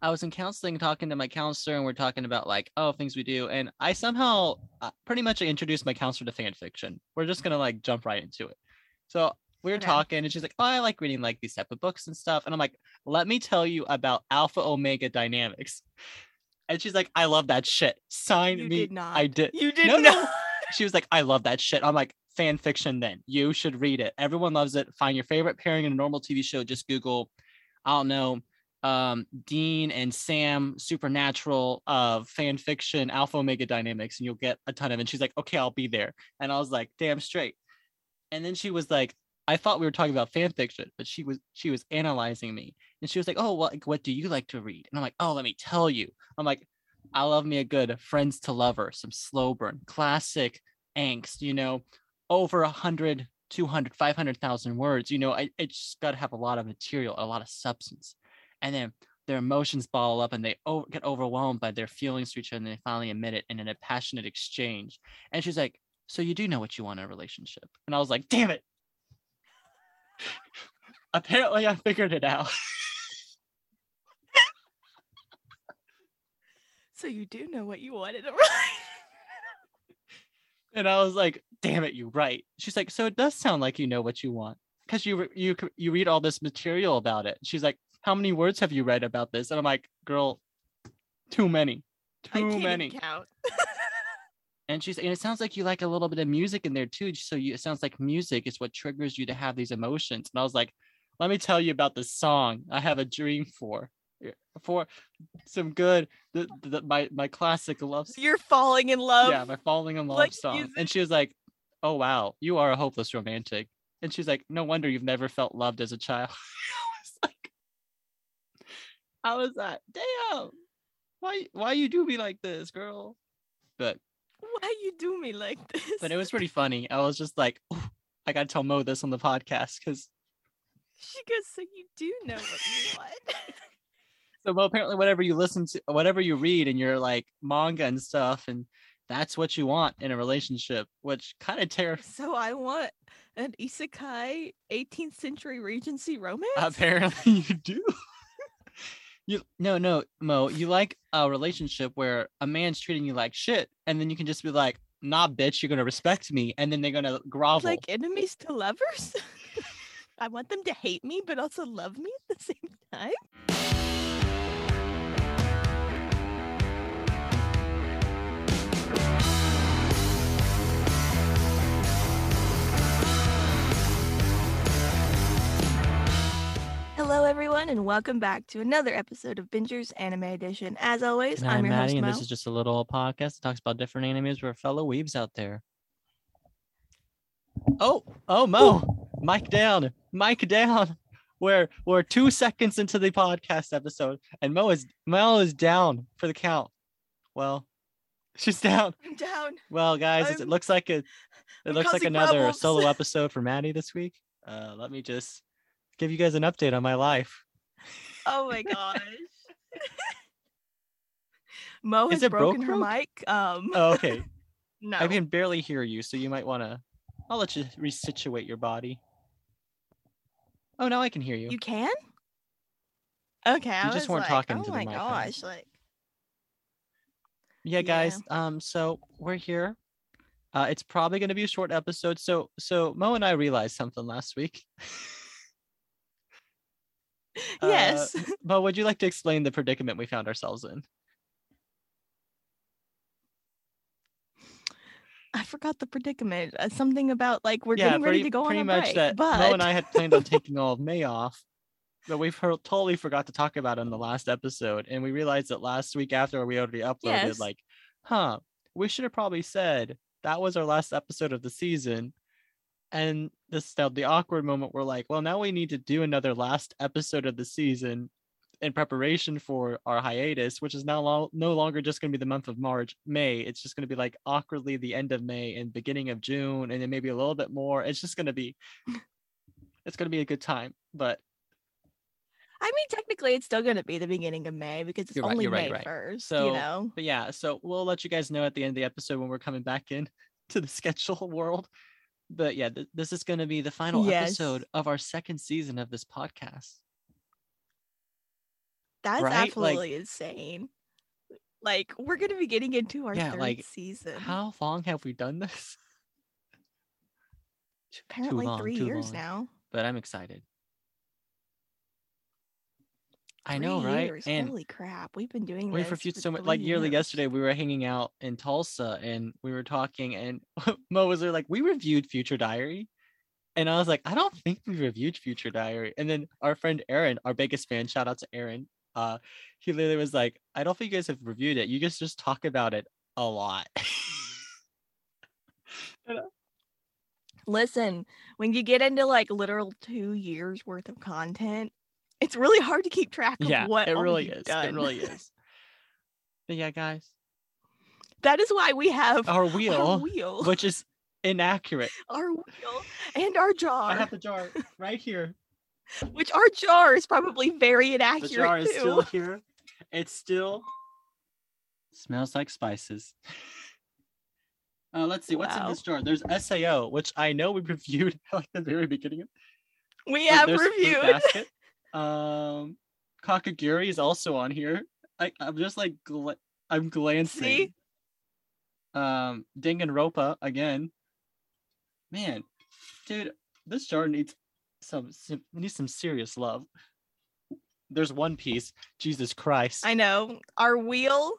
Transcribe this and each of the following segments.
I was in counseling talking to my counselor and we're talking about like oh things we do and I somehow uh, pretty much introduced my counselor to fan fiction. We're just gonna like jump right into it. So we were Okay. talking and she's like, oh, I like reading like these type of books and stuff. And I'm like, let me tell you about alpha omega dynamics. And she's like, I love that shit. Sign You me. did not. I did. You did No, not. no. She was like, I love that shit. I'm like, fan fiction then. You should read it. Everyone loves it. Find your favorite pairing in a normal TV show. Just Google, I don't know, um, Dean and Sam supernatural uh fan fiction alpha omega dynamics, and you'll get a ton of. And she's like, okay, I'll be there. And I was like, damn straight. And then she was like, I thought we were talking about fan fiction, but she was she was analyzing me. And she was like, Oh, what like, what do you like to read? And I'm like, Oh, let me tell you. I'm like, I love me a good friends to lover, some slow burn, classic angst, you know, over a hundred, 200, 500,000 words. You know, I, I just got to have a lot of material, a lot of substance. And then their emotions ball up and they o- get overwhelmed by their feelings to each other and they finally admit it and in a passionate exchange. And she's like, So you do know what you want in a relationship? And I was like, Damn it. Apparently, I figured it out. So you do know what you wanted to write. And I was like, "Damn it, you're right." She's like, "So it does sound like you know what you want because you re- you you read all this material about it." She's like, "How many words have you read about this?" And I'm like, "Girl, too many, too many." count. And she's and it sounds like you like a little bit of music in there too. So you it sounds like music is what triggers you to have these emotions. And I was like, "Let me tell you about this song I have a dream for." Eh, for some good, the, the, my my classic love song. You're falling in love. yeah, my falling in love like song. music. And she was like, "Oh wow, you are a hopeless romantic." And she's like, "No wonder you've never felt loved as a child." I was like, I was like, "Damn, why why you do me like this, girl?" But Why you do me like this? but it was pretty funny. I was just like, I gotta tell Mo this on the podcast because She goes, so you do know what you want. so Mo apparently whatever you listen to, whatever you read and you're like manga and stuff, and that's what you want in a relationship, which kind of terrifies. so I want an isekai 18th century Regency romance. Apparently you do. You no no Mo, you like a relationship where a man's treating you like shit, and then you can just be like, nah, bitch, you're gonna respect me, and then they're gonna grovel. like enemies to lovers. I want them to hate me, but also love me at the same time. Hello, everyone, and welcome back to another episode of Bingers Anime Edition. As always, and I'm I'm your Maddie, host, and Mo. this is just a little podcast that talks about different animes with fellow weebs out there. Oh, oh, Mo, mic down, mic down. We're we're two seconds into the podcast episode, and Mo is Mo is down for the count. Well, she's down. I'm down. Well, guys, it I'm- looks like it. It I'm looks like another problems. solo episode for Maddie this week. Uh, let me just give you guys an update on my life. Oh my gosh. Mo has it broke, broken her broke? mic. Um, Oh, okay, no. I can barely hear you, so you might want to. I'll let you resituate your body. Oh, now I can hear you. You can? Okay, I You just weren't like, talking oh to the my mic, huh? gosh, like yeah, guys. Um, so we're here. Uh, it's probably going to be a short episode. So, so Mo and I realized something last week. Uh, yes. Mo, would you like to explain the predicament we found ourselves in? I forgot the predicament. Uh, something about like we're yeah, getting ready to go pretty on a much break, that but Mo and I had planned on taking all of May off, but we totally forgot to talk about it in the last episode, and we realized that last week after we already uploaded, Yes. like, huh, we should have probably said that was our last episode of the season, and this now the awkward moment. We're like, well, now we need to do another last episode of the season in preparation for our hiatus, which is now lo- no longer just going to be the month of March, May. It's just going to be like awkwardly the end of May and beginning of June, and then maybe a little bit more. It's just going to be, it's going to be a good time. But I mean, technically, it's still going to be the beginning of May because it's right, only right, May right. first. So, you know, but yeah, so we'll let you guys know at the end of the episode when we're coming back in to the schedule world. But yeah, th- this is going to be the final Yes. episode of our second season of this podcast. That's Right? Like- absolutely insane. Like we're gonna be getting into our Yeah, third like, season. How long have we done this? Apparently long, three years long. now. But I'm excited. I know, right? years. And Holy crap, we've been doing we this for so much. Like yearly years. yesterday, we were hanging out in Tulsa and we were talking, and Mo was there like, "We reviewed Future Diary," and I was like, "I don't think we reviewed Future Diary." And then our friend Aaron, our biggest fan, shout out to Aaron, uh, he literally was like, "I don't think you guys have reviewed it. You guys just talk about it a lot." Listen, when you get into like literal two years worth of content, it's really hard to keep track of yeah, what it all really is. done. It really is. But yeah, guys, that is why we have our our wheel, wheel, which is inaccurate. our wheel, and our jar. I have the jar right here. which our jar is probably very inaccurate. The jar is too. still here. It still smells like spices. Uh, let's see what's in this jar. There's Sao, which I know we reviewed at like the very beginning. of we have reviewed. Um, Kakegurui is also on here. I, I'm just like gla- I'm glancing. See? Um, Danganronpa again. Man, dude, this jar needs some, some needs some serious love. There's One Piece. Jesus Christ. I know our wheel,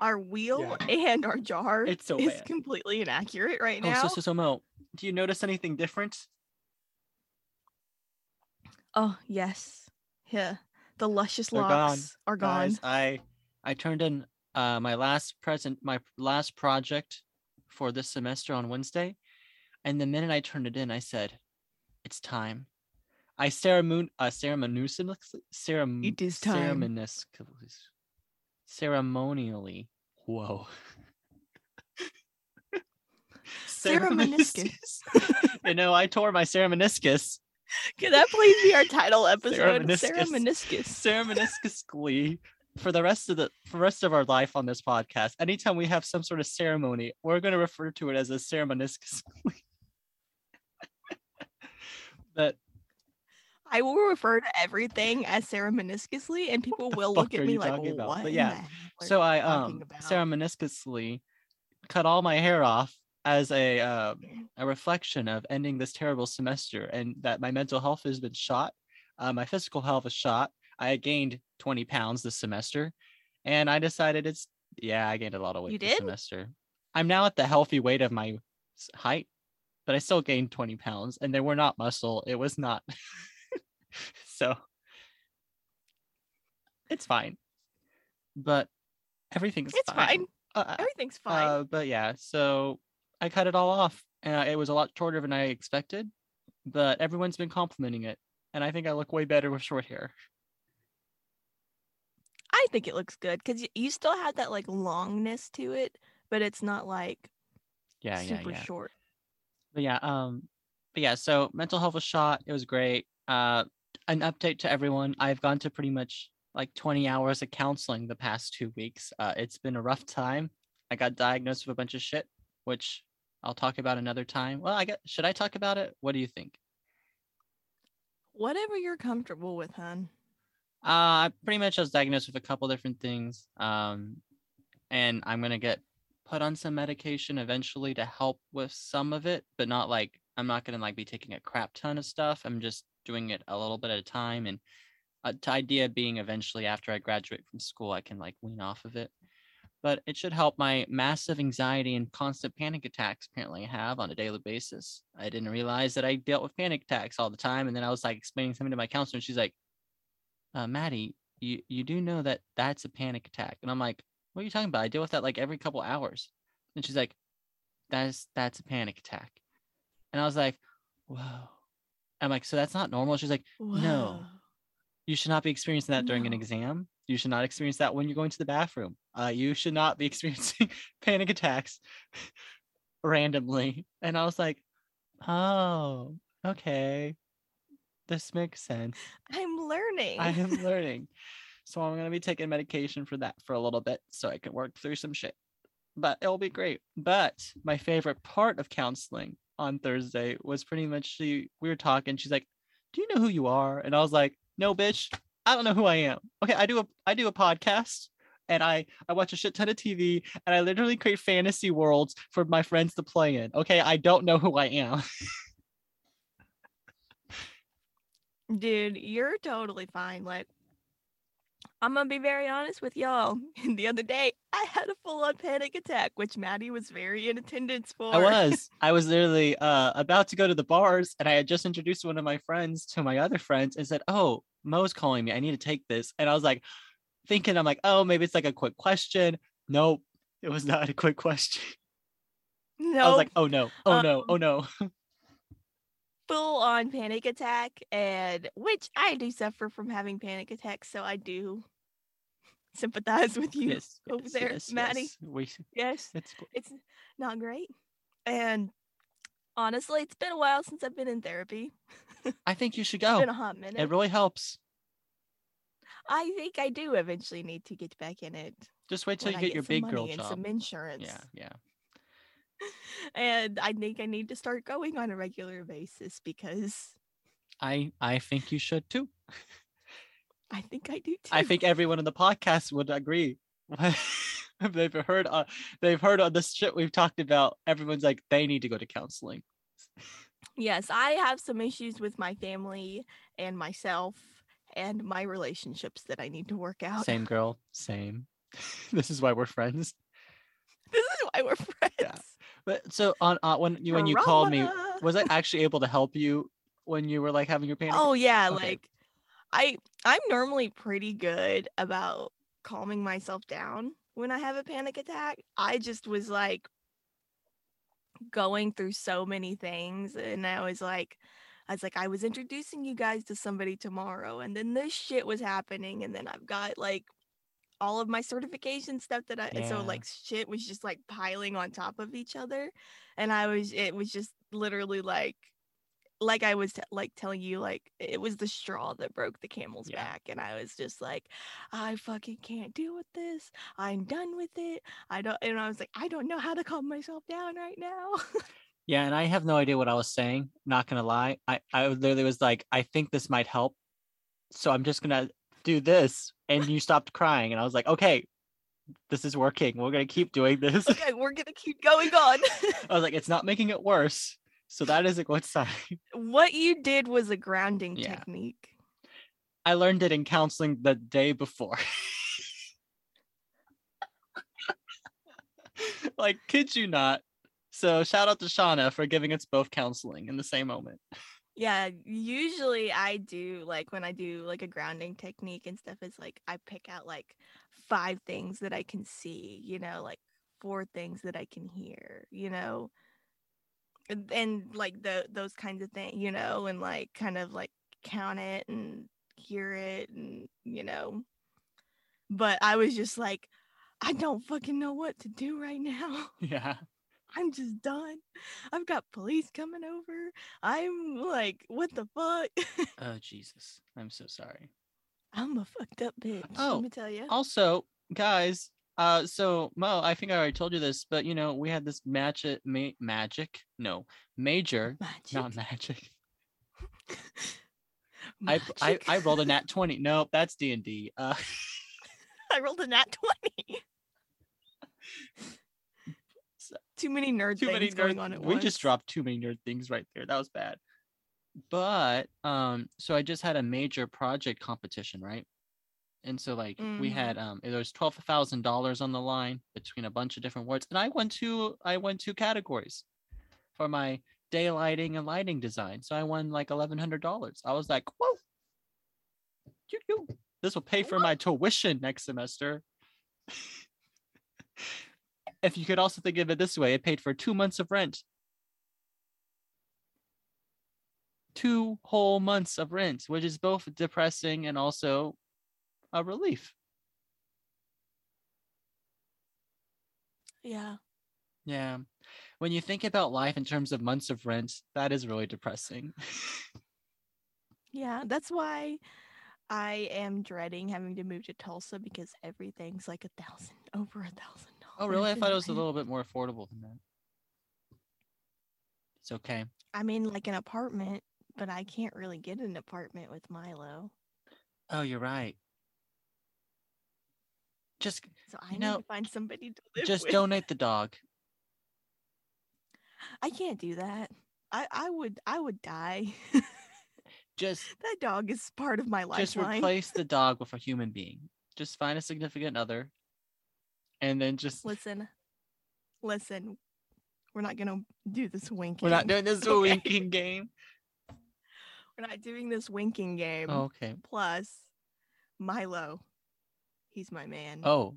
our wheel, and our jar It's so is bad. completely inaccurate right Oh, now. so, so, so, Mo, do you notice anything different? Oh yes, yeah. The luscious They're gone, locks are gone. Guys, I I turned in uh my last present my last project for this semester on Wednesday, and the minute I turned it in, I said, "It's time." I ceremoon uh ceremoniously cerem It is time. ceremonis- ceremonially. Whoa. Ceremoniscus. you know, I tore my ceremoniscus. Can that please be our title episode? Ceremoniscus. Ceremoniscus. ceremoniscusly for the rest of the for the rest of our life on this podcast. Anytime we have some sort of ceremony, we're going to refer to it as a ceremoniscusly. but I will refer to everything as ceremoniscusly, and people will look at me like? "What?" But yeah, the heck are so I um about?" ceremoniscusly cut all my hair off as a uh, a reflection of ending this terrible semester and that my mental health has been shot. Uh, my physical health is shot. I gained 20 pounds this semester, and I decided it's yeah, I gained a lot of weight You this did? semester. I'm now at the healthy weight of my height, but I still gained 20 pounds, and they were not muscle. It was not. so it's fine, but everything's It's fine. Uh, Everything's fine. uh, but yeah, so I cut it all off. Uh, it was a lot shorter than I expected, but everyone's been complimenting it, and I think I look way better with short hair. I think it looks good because you still have that like longness to it, but it's not like Yeah, yeah, super yeah. short. But yeah, um, but yeah. So mental health was shot. It was great. Uh, an update to everyone. I've gone to pretty much like 20 hours of counseling the past two weeks. Uh, it's been a rough time. I got diagnosed with a bunch of shit, which I'll talk about another time. Well, I get. Should I talk about it? What do you think? Whatever you're comfortable with, hun. Uh, I pretty much was diagnosed with a couple different things. Um, and I'm gonna get put on some medication eventually to help with some of it, but not like I'm not gonna like be taking a crap ton of stuff. I'm just doing it a little bit at a time, and uh, the idea being eventually after I graduate from school, I can like wean off of it. But it should help my massive anxiety and constant panic attacks apparently I have on a daily basis. I didn't realize that I dealt with panic attacks all the time, and then I was like explaining something to my counselor, and she's like uh, Maddie, you you do know that that's a panic attack, and I'm like, what are you talking about? I deal with that like every couple hours, and she's like, that's that's a panic attack, and I was like, whoa. I'm like, so that's not normal. She's like, No. You should not be experiencing that during an exam. You should not experience that when you're going to the bathroom. Uh, you should not be experiencing panic attacks randomly. And I was like, oh, okay, this makes sense. I'm learning. I am learning. So I'm gonna be taking medication for that for a little bit so I can work through some shit. But it'll be great. But my favorite part of counseling on Thursday was pretty much she we were talking. She's like, Do you know who you are? And I was like, No, bitch, I don't know who I am. Okay, I do a I do a podcast and I I watch a shit ton of TV and I literally create fantasy worlds for my friends to play in. Okay, I don't know who I am. Dude, you're totally fine. Like, I'm gonna be very honest with y'all. the other day, I had a full-on panic attack, which Maddie was very in attendance for. I was. I was literally uh, about to go to the bars, and I had just introduced one of my friends to my other friends and said, "Oh, Mo's calling me. I need to take this." And I was like, thinking, I'm like, "Oh, maybe it's like a quick question." Nope, it was not a quick question. no, I was like, "Oh no! Oh no! Oh Um, no!" full on panic attack and which I do suffer from having panic attacks, so I do sympathize with you yes, over yes, there, yes, Maddie. yes. We, Yes, it's cool. it's not great. And honestly, it's been a while since I've been in therapy. I think you should It's go. been a hot minute. It really helps. I think I do eventually need to get back in it. Just wait till you I get your big girl and job. some insurance. Yeah, yeah. And I think I need to start going on a regular basis because I I think you should too. I think I do too. I think everyone in the podcast would agree. they've heard uh, they've heard on this shit we've talked about. Everyone's like they need to go to counseling. Yes, I have some issues with my family and myself and my relationships that I need to work out. Same girl, same. this is why we're friends. This is why we're friends. But so on uh, when you when you called me, was I actually able to help you when you were like having your panic? Oh yeah, Okay. like I I'm normally pretty good about calming myself down when I have a panic attack. I just was like going through so many things and I was like I was like I was introducing you guys to somebody tomorrow and then this shit was happening and then I've got like all of my certification stuff that I and so like shit was just like piling on top of each other and I was it was just literally like like I was t- like telling you, like it was the straw that broke the camel's Yeah. back, and I was just like, I fucking can't deal with this. I'm done with it. I don't, and I was like, I don't know how to calm myself down right now. Yeah, and I have no idea what I was saying. Not gonna lie, I I literally was like, I think this might help, so I'm just gonna do this, and you stopped crying, and I was like, okay, this is working. We're gonna keep doing this. okay, we're gonna keep going on. I was like, it's not making it worse, so that is a good sign. what you did was a grounding Yeah. technique. I learned it in counseling the day before. like, kid you not. So shout out to Shauna for giving us both counseling in the same moment. Yeah, usually I do like when I do like a grounding technique and stuff, it's like I pick out like five things that I can see, you know, like four things that I can hear, you know, and, and like the those kinds of things, you know, and like kind of like count it and hear it and you know. But I was just like, I don't fucking know what to do right now. Yeah. I'm just done. I've got police coming over. I'm like, what the fuck? Oh Jesus. I'm so sorry. I'm a fucked up bitch. Oh, let me tell you. Also, guys, uh so Mo, I think I already told you this, but you know, we had this match at ma- magic. No, major, Magic. not magic. I, I I rolled a nat 20. Nope, that's D&D. Uh I rolled a nat 20. So- Too many nerd too things many going nerd- on at we once. just dropped too many nerd things right there. That was bad. But um so i just had a major project competition right? And so like we Mhm. had um there was twelve thousand dollars on the line between a bunch of different words and i won two i won two categories for my daylighting and lighting design. So i won like eleven hundred dollars. I was like whoa. This will pay for my tuition next semester if you could also think of it this way, it paid for two months of rent. Two whole months of rent, which is both depressing and also a relief. Yeah. Yeah. When you think about life in terms of months of rent, that is really depressing. Yeah. That's why I am dreading having to move to Tulsa because everything's like a thousand, over a thousand. Oh, really? I thought it was a little bit more affordable than that. It's okay. I mean, like an apartment, but I can't really get an apartment with Milo. Oh, you're right. Just So I You need know, to find somebody to live just with. donate the dog. I can't do that. I I would I would die. Just that dog is part of my life. just lifeline. replace the dog with a human being. Just find a significant other, and then just Listen, listen. We're not gonna do this winking. we're not doing this Okay. winking game. We're not doing this winking game. Oh, okay. Plus, Milo, he's my man. Oh,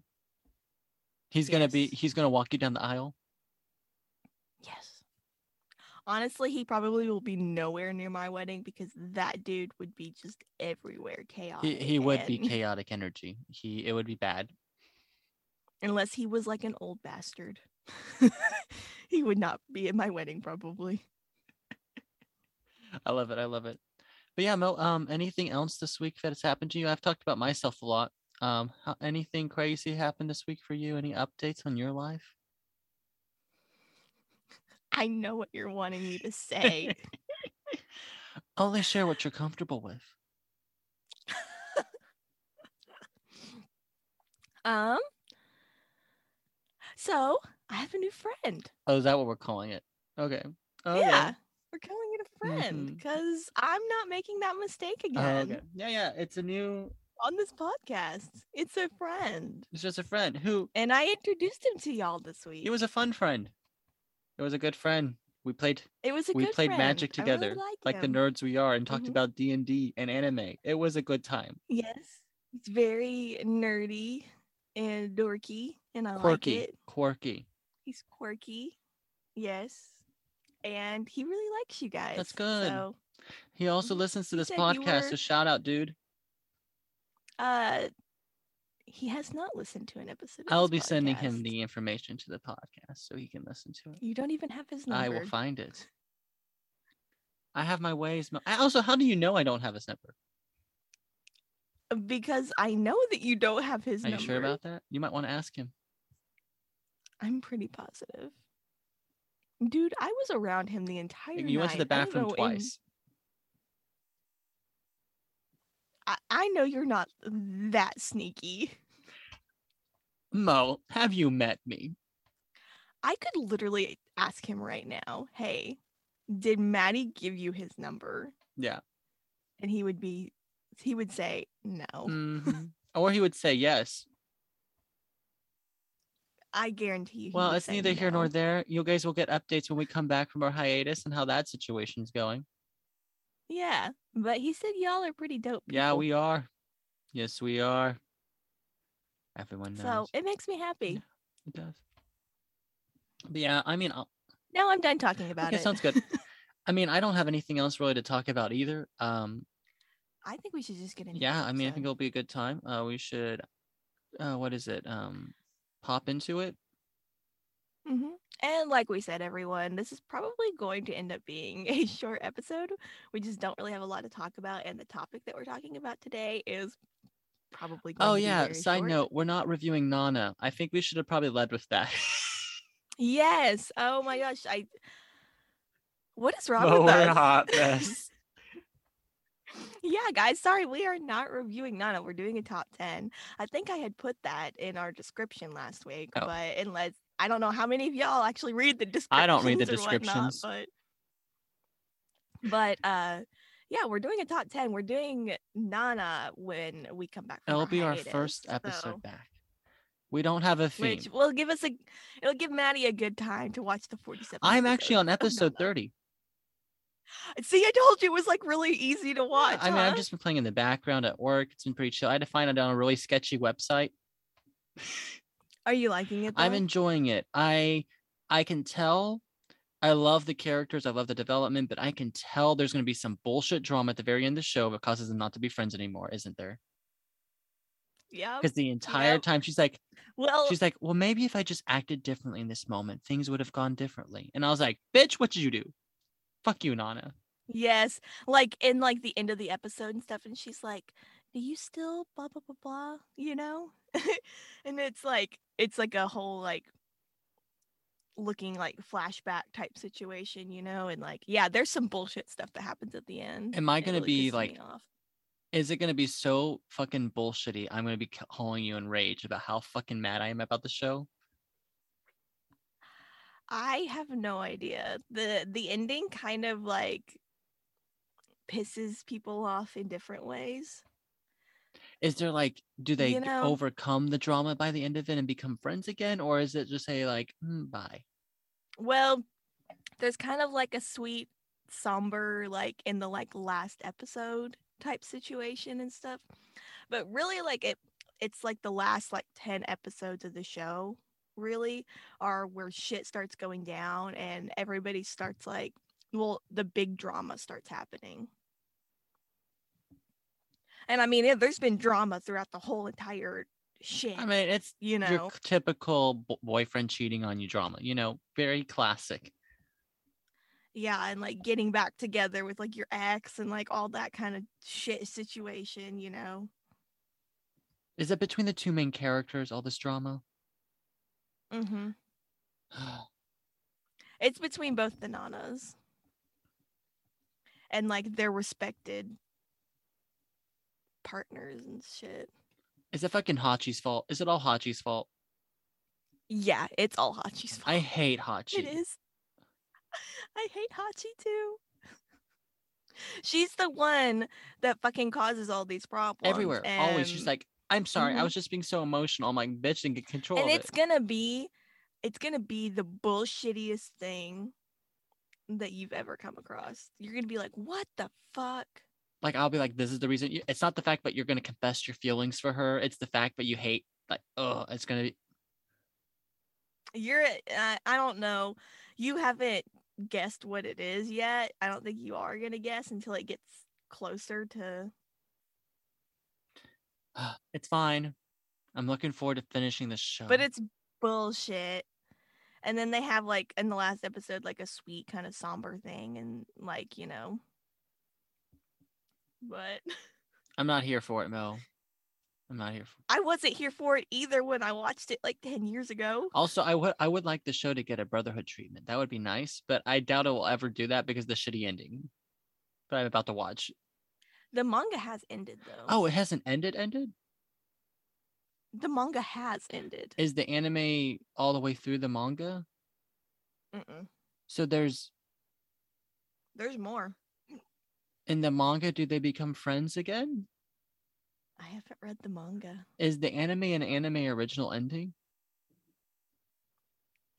he's gonna be. He's gonna walk you down the aisle. Yes. Honestly, he probably will be nowhere near my wedding because that dude would be just everywhere chaotic. He he would be chaotic energy. He it would be bad. Unless he was like an old bastard. he would not be at my wedding, probably. I love it. I love it. But yeah, Mo. Um, anything else this week that has happened to you? I've talked about myself a lot. Um, how, anything crazy happened this week for you? Any updates on your life? I know what you're wanting me to say. Only share what you're comfortable with. um, so I have a new friend. Oh, is that what we're calling it? Okay. Okay. Yeah, we're calling it a friend because I'm not making that mistake Oh, again okay. Yeah, yeah. It's a new. on this podcast. It's a friend, It's just a friend who. and I introduced him to y'all this week. He was a fun friend. It was a good friend. We played. It was a we good played friend. Magic I really together, like the nerds we are, and talked Mhm. about D and D and anime. It was a good time. Yes, it's very nerdy and dorky, and I Quirky, like it. quirky. He's quirky, yes, and he really likes you guys. That's good. So, He also listens to this podcast. were- So shout out, dude. uh, he has not listened to an episode. I'll be sending him the information to the podcast so he can listen to it. You don't even have his number. I will find it. I have my ways. Also, how do you know I don't have his number? Because I know that you don't have his Are number. you sure about that? You might want to ask him. I'm pretty positive. Dude, I was around him the entire night. You went to the I don't bathroom know in- twice. I, I know you're not that sneaky. Mo, have you met me? I could literally ask him right now, hey, did Maddie give you his number? Yeah. And he would be, he would say no. Mhm. or he would say yes. I guarantee you. Well, it's neither here nor there. You guys will get updates when we come back from our hiatus and how that situation's going. Yeah, but he said y'all are pretty dope. Yeah, we are. Yes, we are. Everyone knows. So it makes me happy. It does. But yeah, I mean, I'll, Now I'm done talking about okay, it. sounds good. I mean, I don't have anything else really to talk about either. Um, I think we should just get into. yeah, I mean, I think it'll be a good time. Uh, we should, uh, what is it? Um, pop into it. Mhm. And like we said, everyone, this is probably going to end up being a short episode. We just don't really have a lot to talk about, and the topic that we're talking about today is probably. Going Oh to be Oh yeah. very Side short. note: We're not reviewing Nana. I think we should have probably led with that. Yes. Oh my gosh. I. What is wrong Oh, with we're us? hot mess. Yeah, guys. Sorry, we are not reviewing Nana. We're doing a top ten. I think I had put that in our description last week, Oh. but unless I don't know how many of y'all actually read the descriptions. I don't read the or whatnot, descriptions. but but uh, yeah, we're doing a top ten. We're doing Nana when we come back. It'll be our first episode so- back. We don't have a theme. Which will give us a, it'll give Maddie a good time to watch the forty-seven. I'm actually on episode Nana. 30. See, I told you it was like really easy to watch. I mean, huh? I've just been playing in the background at work. It's been pretty chill. I had to find it on a really sketchy website. Are you liking it? I'm enjoying it. I I can tell I love the characters. I love the development, but I can tell there's going to be some bullshit drama at the very end of the show that causes them not to be friends anymore, isn't there? Yeah. Because the entire Yep. time she's like, Well, she's like, well, maybe if I just acted differently in this moment, things would have gone differently. And I was like, bitch, what did you do? Fuck you, Nana. yes, like in like the end of the episode and stuff, and she's like, "Do you still blah blah blah blah?" You know, and it's like it's like a whole like looking like flashback type situation, you know, and like yeah, there's some bullshit stuff that happens at the end. Am I gonna really be, like. Is it gonna be so fucking bullshitty? I'm gonna be calling you in rage about how fucking mad I am about the show. I have no idea. The the ending kind of like pisses people off in different ways. Is there like, do they You know- overcome the drama by the end of it and become friends again, or is it just say like, "Hmm, bye? Well, there's kind of like a sweet, somber, like in the like last episode type situation and stuff. But really, like it, it's like the last like ten episodes of the show really are where shit starts going down and everybody starts like, well, the big drama starts happening. And I mean, there's been drama throughout the whole entire shit. I mean, it's you know, your typical bo- boyfriend cheating on you drama. You know, very classic. yeah and like getting back together with like your ex and like all that kind of shit situation you know Is it between the two main characters all this drama? Mm-hmm. it's between both the nanas and like their respected partners and shit Is it fucking Hachi's fault? Is it all Hachi's fault? yeah it's all hachi's fault I hate Hachi. it is i hate hachi too she's the one that fucking causes all these problems Everywhere, always. She's like, I'm sorry, I Mhm. was just being so emotional. I'm like, bitch, and get control and it's it. gonna be it's gonna be the bullshittiest thing that you've ever come across you're gonna be like what the fuck Like, I'll be like, this is the reason. You, it's not the fact that you're gonna confess your feelings for her. It's the fact that you hate. Like, oh, it's gonna be. you're uh, i don't know you haven't guessed what it is yet i don't think you are gonna guess until it gets closer to It's fine. I'm looking forward to finishing this show. but it's bullshit and then they have like in the last episode like a sweet kind of somber thing and like you know but I'm not here for it, Mel. I'm not here for. I wasn't here for it either when I watched it like 10 years ago. Also, I would I would like the show to get a Brotherhood treatment. That would be nice, but I doubt it will ever do that because the shitty ending. But I'm about to watch. The manga has ended though. Oh, it hasn't ended. Ended. the manga has ended. Is the anime all the way through the manga? Mm-mm. So there's There's more. in the manga. Do they become friends again? I haven't read the manga. Is the anime an anime original ending?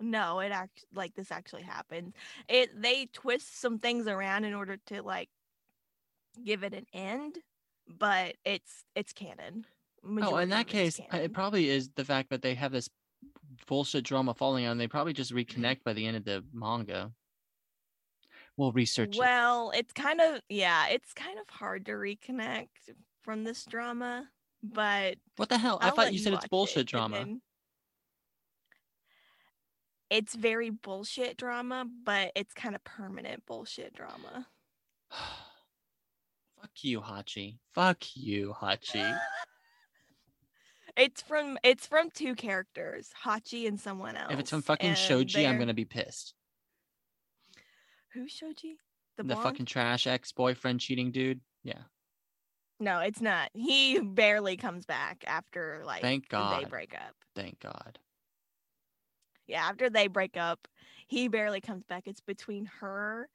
No, it act like this actually happened. It they twist some things around in order to like give it an end, but it's it's canon. oh, in that case, uh, it probably is the fact that they have this bullshit drama falling on. They probably just reconnect by the end of the manga. We'll research it. Well, it's kind of yeah, it's kind of hard to reconnect from this drama, but What the hell? I I'll thought you said it's watch it, bullshit drama. It's very bullshit drama, but it's kind of permanent bullshit drama. Fuck you, Hachi. Fuck you, Hachi. It's from it's from two characters, Hachi and someone else. if it's from fucking and Shoji, I'm gonna be pissed. Who's Shoji? The, The, fucking trash ex boyfriend cheating dude. Yeah. No, it's not. He barely comes back after like Thank God they break up. Thank God. Yeah, after they break up, he barely comes back. It's between her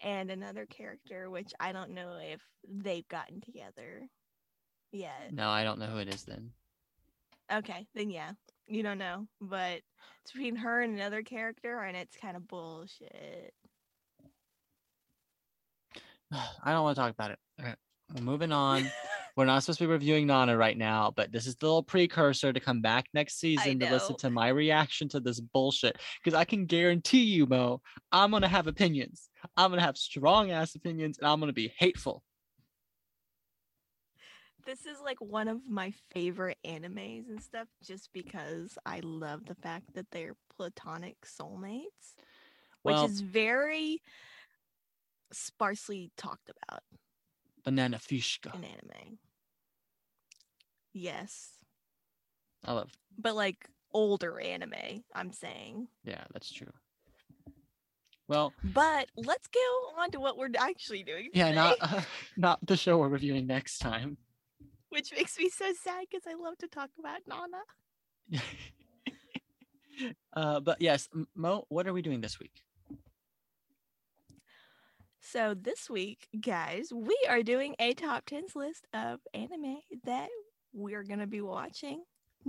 and another character, which I don't know if they've gotten together yet. No, I don't know who it is then. Okay, then yeah, you don't know, but it's between her and another character, and it's kind of bullshit. I don't want to talk about it. Okay, we're moving on. We're not supposed to be reviewing Nana right now, but this is the little precursor to come back next season to listen to my reaction to this bullshit. Because I can guarantee you, Mo, I'm gonna have opinions. I'm gonna have strong ass opinions, and I'm gonna be hateful. this is like one of my favorite animes and stuff, just because I love the fact that they're platonic soulmates, which is very sparsely talked about banana fishka. in anime. Yes, I love. but like older anime, I'm saying. Yeah, that's true. Well, But let's go on to what we're actually doing. yeah, today, not uh, not the show we're reviewing next time. which makes me so sad because I love to talk about Nana. uh, but yes, Mo, what are we doing this week? So this week, guys, we are doing a top tens list of anime that we're gonna be watching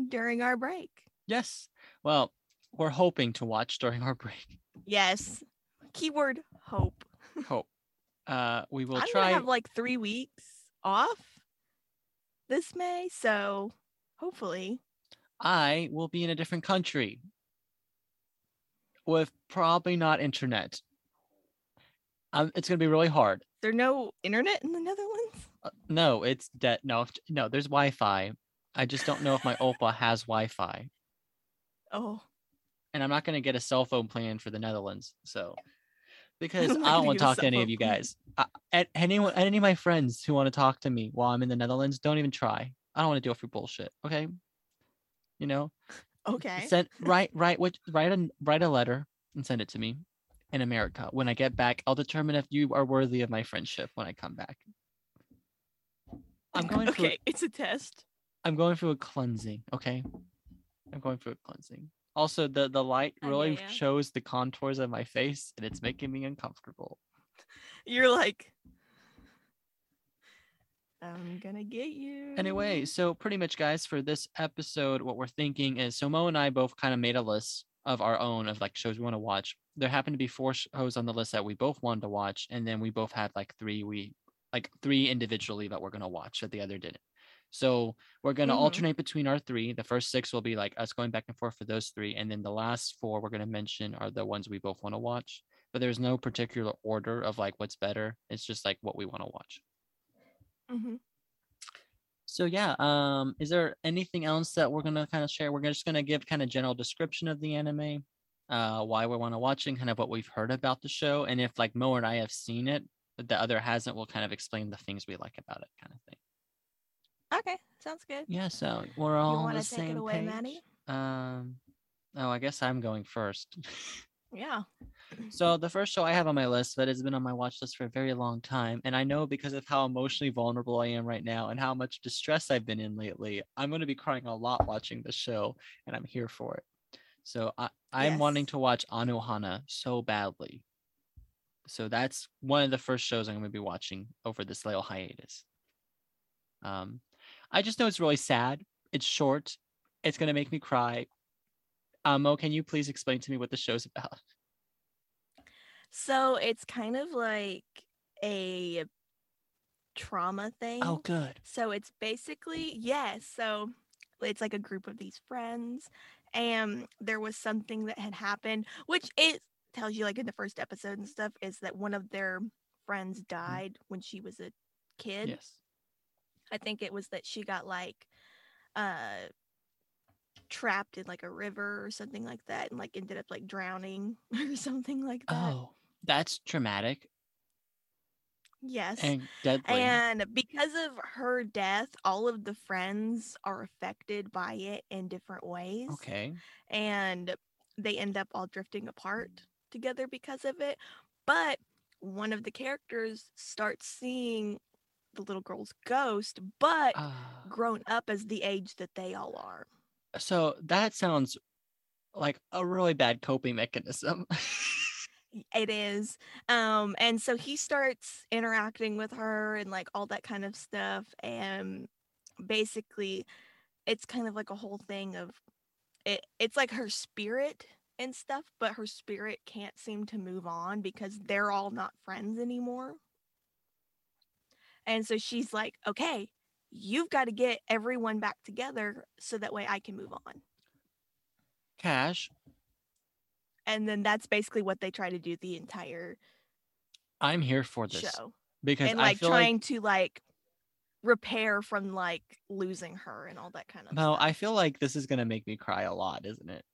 during our break. Yes. Well, we're hoping to watch during our break. Yes, keyword hope. Hope. Uh, we will I'm try. gonna have like three weeks off this May, so hopefully, I will be in a different country with probably not internet. Um, it's gonna be really hard. there no internet in the Netherlands. Uh, no, it's dead. No, no, there's Wi-Fi. I just don't know if my Opa has Wi-Fi, Oh, and I'm not gonna get a cell phone plan for the Netherlands. So, because I don't want to talk to any of you plan. guys. I, and anyone, any of my friends who want to talk to me while I'm in the Netherlands, don't even try. I don't want to deal with your bullshit. Okay. You know, okay. send write write what write a write a letter and send it to me in America. When I get back, I'll determine if you are worthy of my friendship when I come back. I'm going through okay, it's a test. I'm going through a cleansing, okay? I'm going through a cleansing. Also, the the light uh, really hear ya. shows the contours of my face and it's making me uncomfortable. You're like, I'm gonna get you. Anyway, so pretty much guys, for this episode, what we're thinking is so Mo and I both kind of made a list of our own of like shows we want to watch. There happened to be four shows on the list that we both wanted to watch, and then we both had like three we like three individually that we're gonna watch that the other didn't. So we're gonna Mhm. alternate between our three. The first six will be like us going back and forth for those three, and then the last four we're gonna mention are the ones we both want to watch. But there's no particular order of like what's better. It's just like what we want to watch. hmm So yeah, um, is there anything else that we're gonna kind of share? We're just gonna give kind of general description of the anime, uh, why we want to watching, kind of what we've heard about the show, and if like Mo and I have seen it, the other hasn't, we'll kind of explain the things we like about it, kind of thing. Okay, sounds good. Yeah, so we're You all on the take same it away, page. Maddie? Um, oh, I guess I'm going first. Yeah. So the first show I have on my list that has been on my watch list for a very long time, and I know because of how emotionally vulnerable I am right now and how much distress I've been in lately, I'm going to be crying a lot watching the show, and I'm here for it. So I, I'm wanting to watch Anohana so badly. So that's one of the first shows I'm going to be watching over this little hiatus. Um, I just know it's really sad. It's short. It's going to make me cry. Um, Mo, can you please explain to me what the show's about? So it's kind of like a trauma thing. Oh, good. So it's basically, yes. so it's like a group of these friends, and there was something that had happened, which it tells you, like in the first episode and stuff, is that one of their friends died when she was a kid. Yes. I think it was that she got like uh trapped in like a river or something like that and like ended up like drowning or something like that. Oh, that's traumatic yes. and deadly. And because of her death, all of the friends are affected by it in different ways. okay. And they end up all drifting apart together because of it. But one of the characters starts seeing the little girl's ghost, but Uh, grown up as the age that they all are. so that sounds like a really bad coping mechanism. It is. Um, and so he starts interacting with her and like all that kind of stuff. And basically, it's kind of like a whole thing of it, it's like her spirit and stuff, but her spirit can't seem to move on because they're all not friends anymore. And so she's like, okay, you've got to get everyone back together so that way I can move on. Cash, And then that's basically what they try to do the entire I'm here for this show. because and I like trying like to like repair from like losing her and all that kind of Mo, stuff. I feel like this is gonna make me cry a lot, isn't it?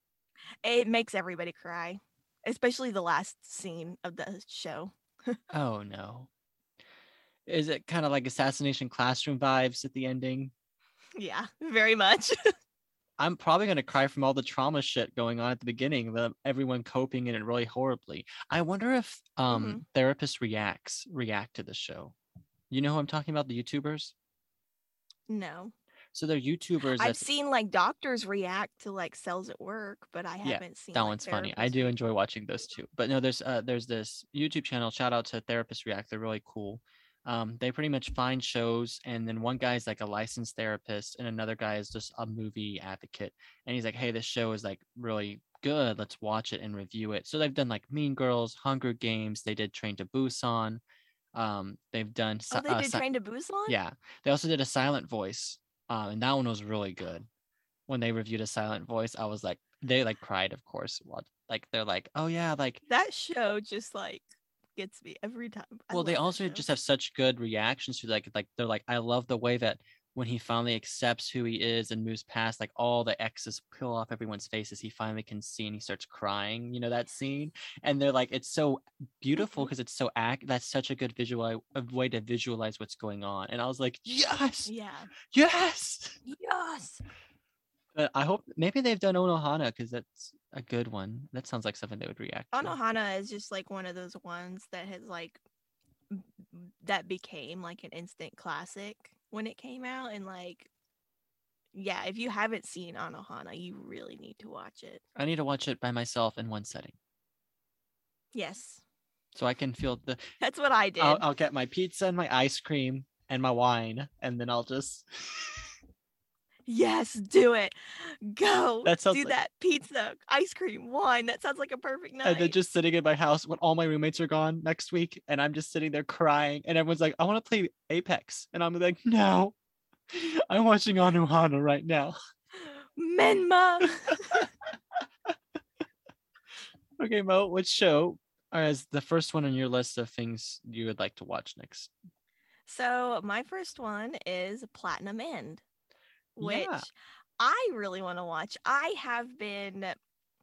It makes everybody cry, especially the last scene of the show. Oh no. Is it kind of like assassination classroom vibes at the ending? Yeah, very much. I'm probably gonna cry from all the trauma shit going on at the beginning, the everyone coping in it really horribly. I wonder if um Mm-hmm. therapist reacts react to the show. You know who I'm talking about? The YouTubers. No. So they're YouTubers. I've seen like doctors react to like cells at work, but I Yeah, haven't seen that like, one's funny. I do react. enjoy watching those too. But no, there's uh there's this YouTube channel. Shout out to Therapist React. They're really cool. Um, they pretty much find shows, and then one guy is like a licensed therapist, and another guy is just a movie advocate. And he's like, "Hey, this show is like really good. Let's watch it and review it." So they've done like Mean Girls, Hunger Games. They did Train to Busan. Um, they've done. Oh, they uh, did si- Train to Busan. yeah, they also did a silent voice, um, and that one was really good. When they reviewed a silent voice, I was like, they like cried, of course. What like they're like, oh yeah, like That show just like gets me every time. I well, they also show. just have such good reactions to like like they're like, I love the way that when he finally accepts who he is and moves past like all the X's peel off everyone's faces, he finally can see and he starts crying. You know that scene, and they're like, it's so beautiful mm-hmm. because it's so act. That's such a good visual a way to visualize what's going on. And I was like, yes, Yeah. yes. Yes. But I hope maybe they've done Anohana because that's a good one. That sounds like something they would react to. Is just like one of those ones that has like that became like an instant classic when it came out and like yeah, if you haven't seen Anohana, you really need to watch it. I need to watch it by myself in one setting Yes. so I can feel the. That's what I did. I'll, I'll get my pizza and my ice cream and my wine, and then I'll just. Yes, do it. Go. That sounds do like- that. Pizza, ice cream, wine. That sounds like a perfect night. And then just sitting in my house when all my roommates are gone next week, and I'm just sitting there crying, and everyone's like, "I want to play Apex," and I'm like, "No, I'm watching Anohana right now." Menma. Okay, Mo, what show is the first one on your list of things you would like to watch next? So my first one is Platinum End, which Yeah. I really want to watch. I have been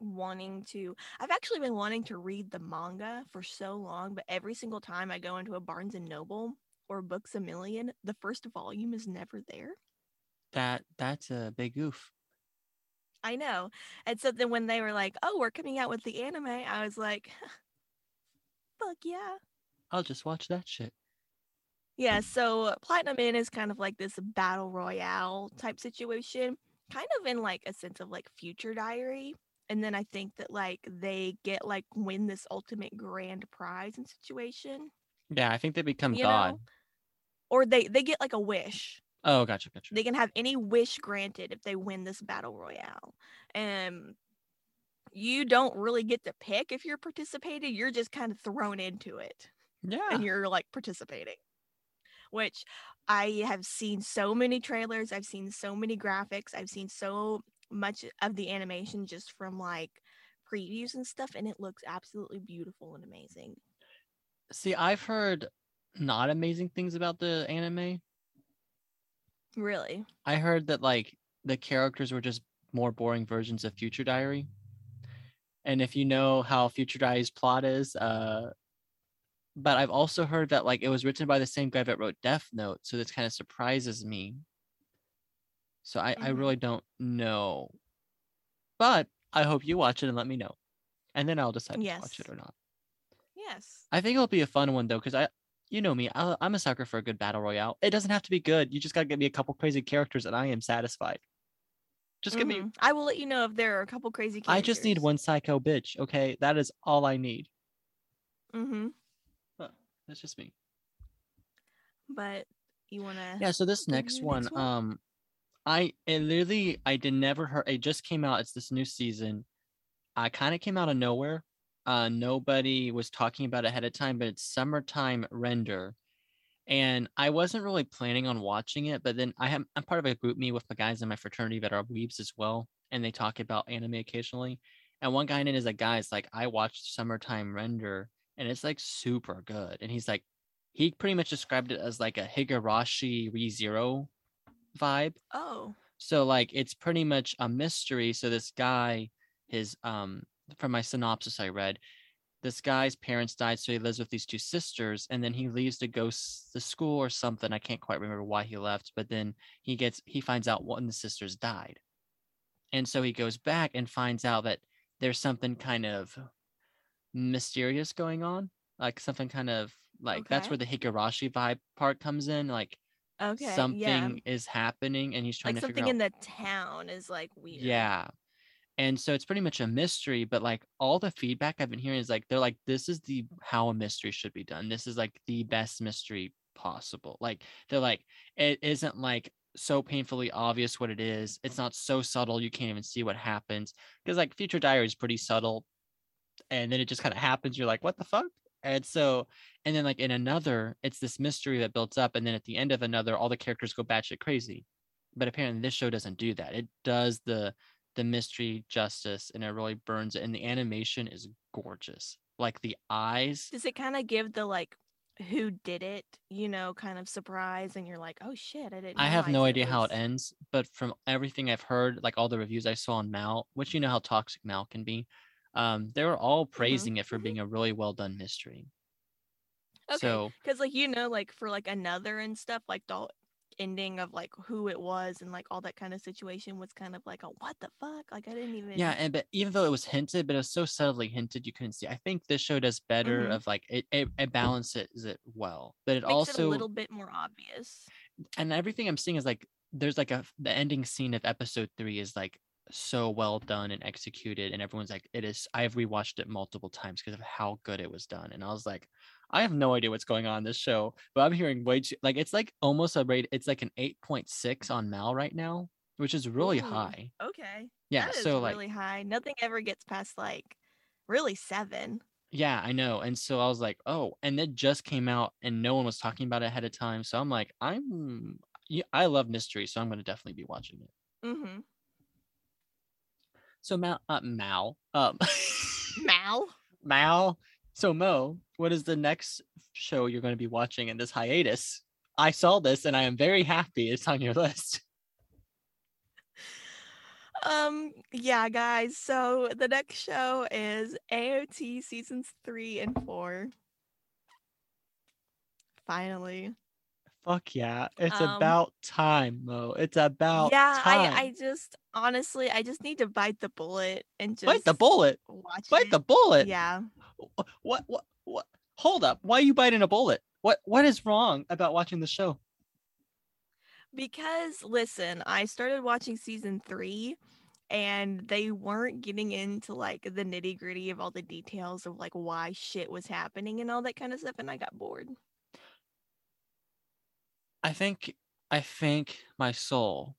wanting to I've actually been wanting to read the manga for so long, but every single time I go into a Barnes and Noble or Books a Million, the first volume is never there. That that's a big oof. I know. And so then when they were like, "Oh, we're coming out with the anime," I was like, "Fuck yeah." I'll just watch that shit. Yeah, so Platinum End is kind of like this battle royale type situation, kind of in like a sense of like future diary. And then I think that like they get like win this ultimate grand prize and situation, Yeah, I think they become you God. know? Or they they get like a wish. Oh, gotcha, gotcha. They can have any wish granted if they win this battle royale. And you don't really get to pick if you're participating, you're just kind of thrown into it yeah. and you're like participating which i have seen so many trailers i've seen so many graphics i've seen so much of the animation just from like previews and stuff and it looks absolutely beautiful and amazing See, I've heard not amazing things about the anime. really I heard that like the characters were just more boring versions of Future Diary. And if you know how Future Diary's plot is, uh but I've also heard that like it was written by the same guy that wrote Death Note, so this kind of surprises me. So I, I Mhm. really don't know. But I hope you watch it and let me know. And then I'll decide to watch it or not. yes I think it'll be a fun one though, because I, you know me, I, I'm a sucker for a good battle royale. It doesn't have to be good. You just gotta get me a couple crazy characters, and I am satisfied. Just give me. Mhm. i will let you know if there are a couple crazy characters. I just need one psycho bitch. Okay, that is all I need. mm-hmm. That's just me. but you want to Yeah. So this next one, next one? um, I it literally I did never heard. It just came out. It's this new season. I kind of came out of nowhere. Uh, nobody was talking about it ahead of time, but it's summertime render. And I wasn't really planning on watching it, but then I am I'm part of a GroupMe with the guys in my fraternity that are weebs as well, and they talk about anime occasionally. And one guy in it is like, guys, like I watched Summertime Render, and it's like super good. And he's like, he pretty much described it as like a Higurashi ReZero vibe. oh So like it's pretty much a mystery. So this guy, his um from my synopsis I read, this guy's parents died, so he lives with these two sisters, and then he leaves to go s- to school or something. I can't quite remember why he left, but then he gets he finds out one of the sisters died. and so he goes back and finds out that there's something kind of mysterious going on, like something kind of like that's where the Higurashi vibe part comes in. Like Okay. something yeah. is happening, and he's trying Like to figure something out. in the town is like weird. Yeah. And so it's pretty much a mystery, but like all the feedback I've been hearing is like they're like, this is the how a mystery should be done. This is like the best mystery possible. Like they're like, it isn't like so painfully obvious what it is. It's not so subtle you can't even see what happens. Because like Future Diary is pretty subtle. And then it just kind of happens. You're like, what the fuck? And so, and then like in another, it's this mystery that builds up. And then at the end of another, all the characters go batshit crazy. But apparently this show doesn't do that. It does the the mystery justice and it really burns it and the animation is gorgeous like the eyes Does it kind of give the like who did it, you know, kind of surprise and you're like, "Oh shit, I didn't i have no idea how it ends but from everything i've heard like all the reviews i saw on mal which you know how toxic mal can be um they were all praising it for being a really well done mystery Okay. so Cuz like you know like for like another and stuff like the ending of like who it was and like all that kind of situation was kind of like a what the fuck? Like I didn't even yeah and but even though it was hinted but it was so subtly hinted you couldn't see i think this show does better Mhm. of like it, it, it balances it well but it makes also it a little bit more obvious. and everything I'm seeing is like there's like a the ending scene of episode three is like so well done and executed, and everyone's like, it is. I've rewatched it multiple times because of how good it was done, and I was like, I have no idea what's going on in this show, but I'm hearing way too like it's like almost a rate. It's like an eight point six on Mal right now, which is really Ooh, high. Okay. Yeah, so like really high. Nothing ever gets past like really 7. Yeah, I know. And so I was like, oh, and it just came out and no one was talking about it ahead of time. So I'm like, I'm yeah, I love mystery, so I'm gonna definitely be watching it. Mhm. So Mal uh Mal. Um Mal. Mal. So Mo, what is the next show you're gonna be watching in this hiatus? I saw this and I am very happy it's on your list. Um, yeah, guys. So the next show is AOT seasons three and four. Finally. Fuck yeah. It's Um, about time, Mo. It's about yeah, time. I I just honestly I just need to bite the bullet and just Bite the bullet. watch Bite it. the bullet. Yeah. Wh- what what what hold up why are you biting a bullet what what is wrong about watching the show Because listen, I started watching season three and they weren't getting into like the nitty gritty of all the details of like why shit was happening and all that kind of stuff, and I got bored. I think i think my soul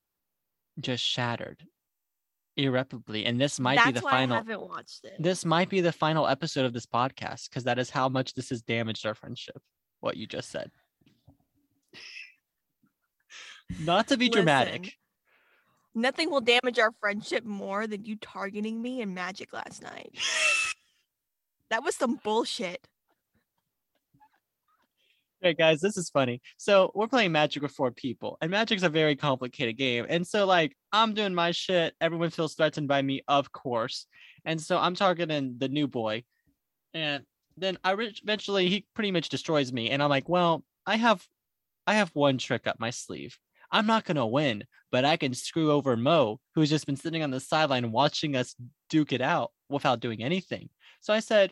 just shattered irreparably and this might That's be the why final I haven't watched it. this might be the final episode of this podcast because that is how much this has damaged our friendship what you just said not to be dramatic Nothing will damage our friendship more than you targeting me in Magic last night. That was some bullshit. Hey guys, this is funny. So we're playing Magic with four people, and Magic's a very complicated game. And so, like, I'm doing my shit. Everyone feels threatened by me, of course. And so I'm targeting the new boy, and then I re- eventually he pretty much destroys me. And I'm like, well, I have, I have one trick up my sleeve. I'm not gonna win, but I can screw over Mo, who's just been sitting on the sideline watching us duke it out without doing anything. So I said,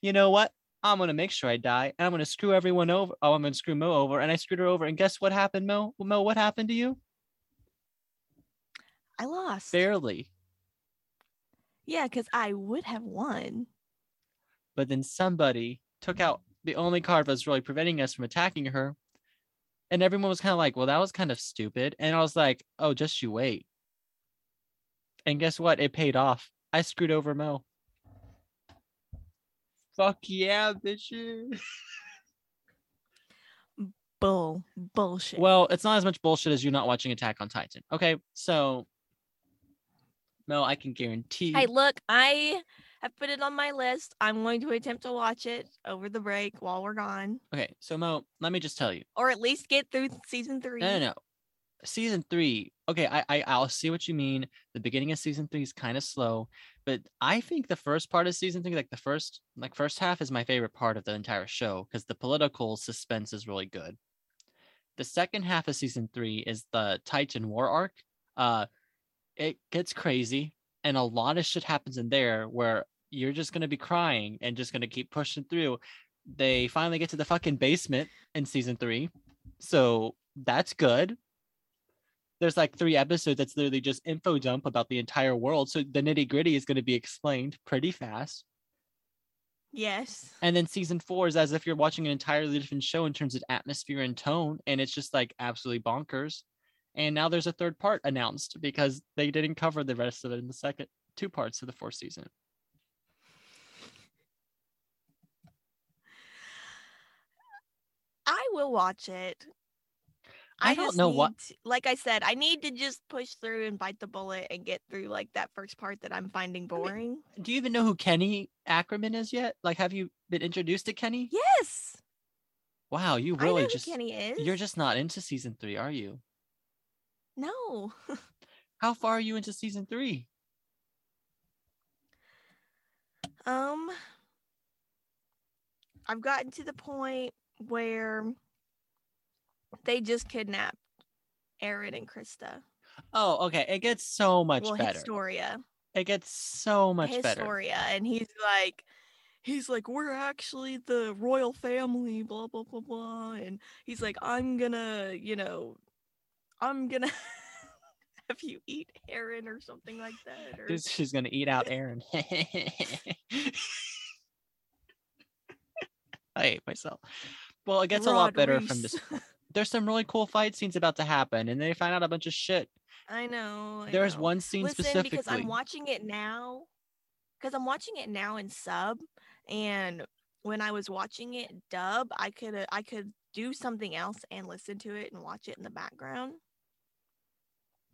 you know what? I'm gonna make sure I die, and I'm gonna screw everyone over. Oh, I'm gonna screw Mo over, and I screwed her over. And guess what happened, Mo? Mo, what happened to you? I lost. Barely. Yeah, because I would have won. But then somebody took out the only card that was really preventing us from attacking her, and everyone was kind of like, "Well, that was kind of stupid." And I was like, "Oh, just you wait." And guess what? It paid off. I screwed over Mo. Fuck yeah, bitches. Bull. Bullshit. Well, it's not as much bullshit as you not watching Attack on Titan. Okay, so Mo, I can guarantee. Hey, look, I have put it on my list. I'm going to attempt to watch it over the break while we're gone, Okay, so Mo, let me just tell you. or at least get through season three. No, no, no. Season three. Okay, I, I I'll see what you mean. The beginning of season three is kind of slow, but I think the first part of season three, like the first like first half, is my favorite part of the entire show because the political suspense is really good. The second half of season three is the Titan War arc. Uh, it gets crazy and a lot of shit happens in there where you're just going to be crying and just going to keep pushing through they finally get to the fucking basement in season three so that's good there's like three episodes that's literally just info dump about the entire world so the nitty gritty is going to be explained pretty fast Yes. and then season four is as if you're watching an entirely different show in terms of atmosphere and tone and it's just like absolutely bonkers and now there's a third part announced because they didn't cover the rest of it in the second two parts of the fourth season I will watch it. I don't know what- need to- like I said, I need to just push through and bite the bullet and get through like that first part that I'm finding boring. do you even know who kenny ackerman is yet like have you been introduced to kenny yes. wow you I really know just who Kenny is. you're just not into season three are you No. how far are you into season three Um I've gotten to the point where they just kidnapped Eren and Krista. oh okay it gets so much well, better Historia. it gets so much better Historia. And he's like he's like, We're actually the royal family, blah blah blah blah. And he's like, I'm gonna, you know, I'm gonna have you eat Eren or something like that. Or She's- she's gonna eat out eren I hate myself. Well, it gets a lot better from this. There's some really cool fight scenes about to happen, and they find out a bunch of shit. I know. I There's know. one scene Listen, specifically. because I'm watching it now. Because I'm watching it now in sub, and when I was watching it dub, I could I could do something else and listen to it and watch it in the background.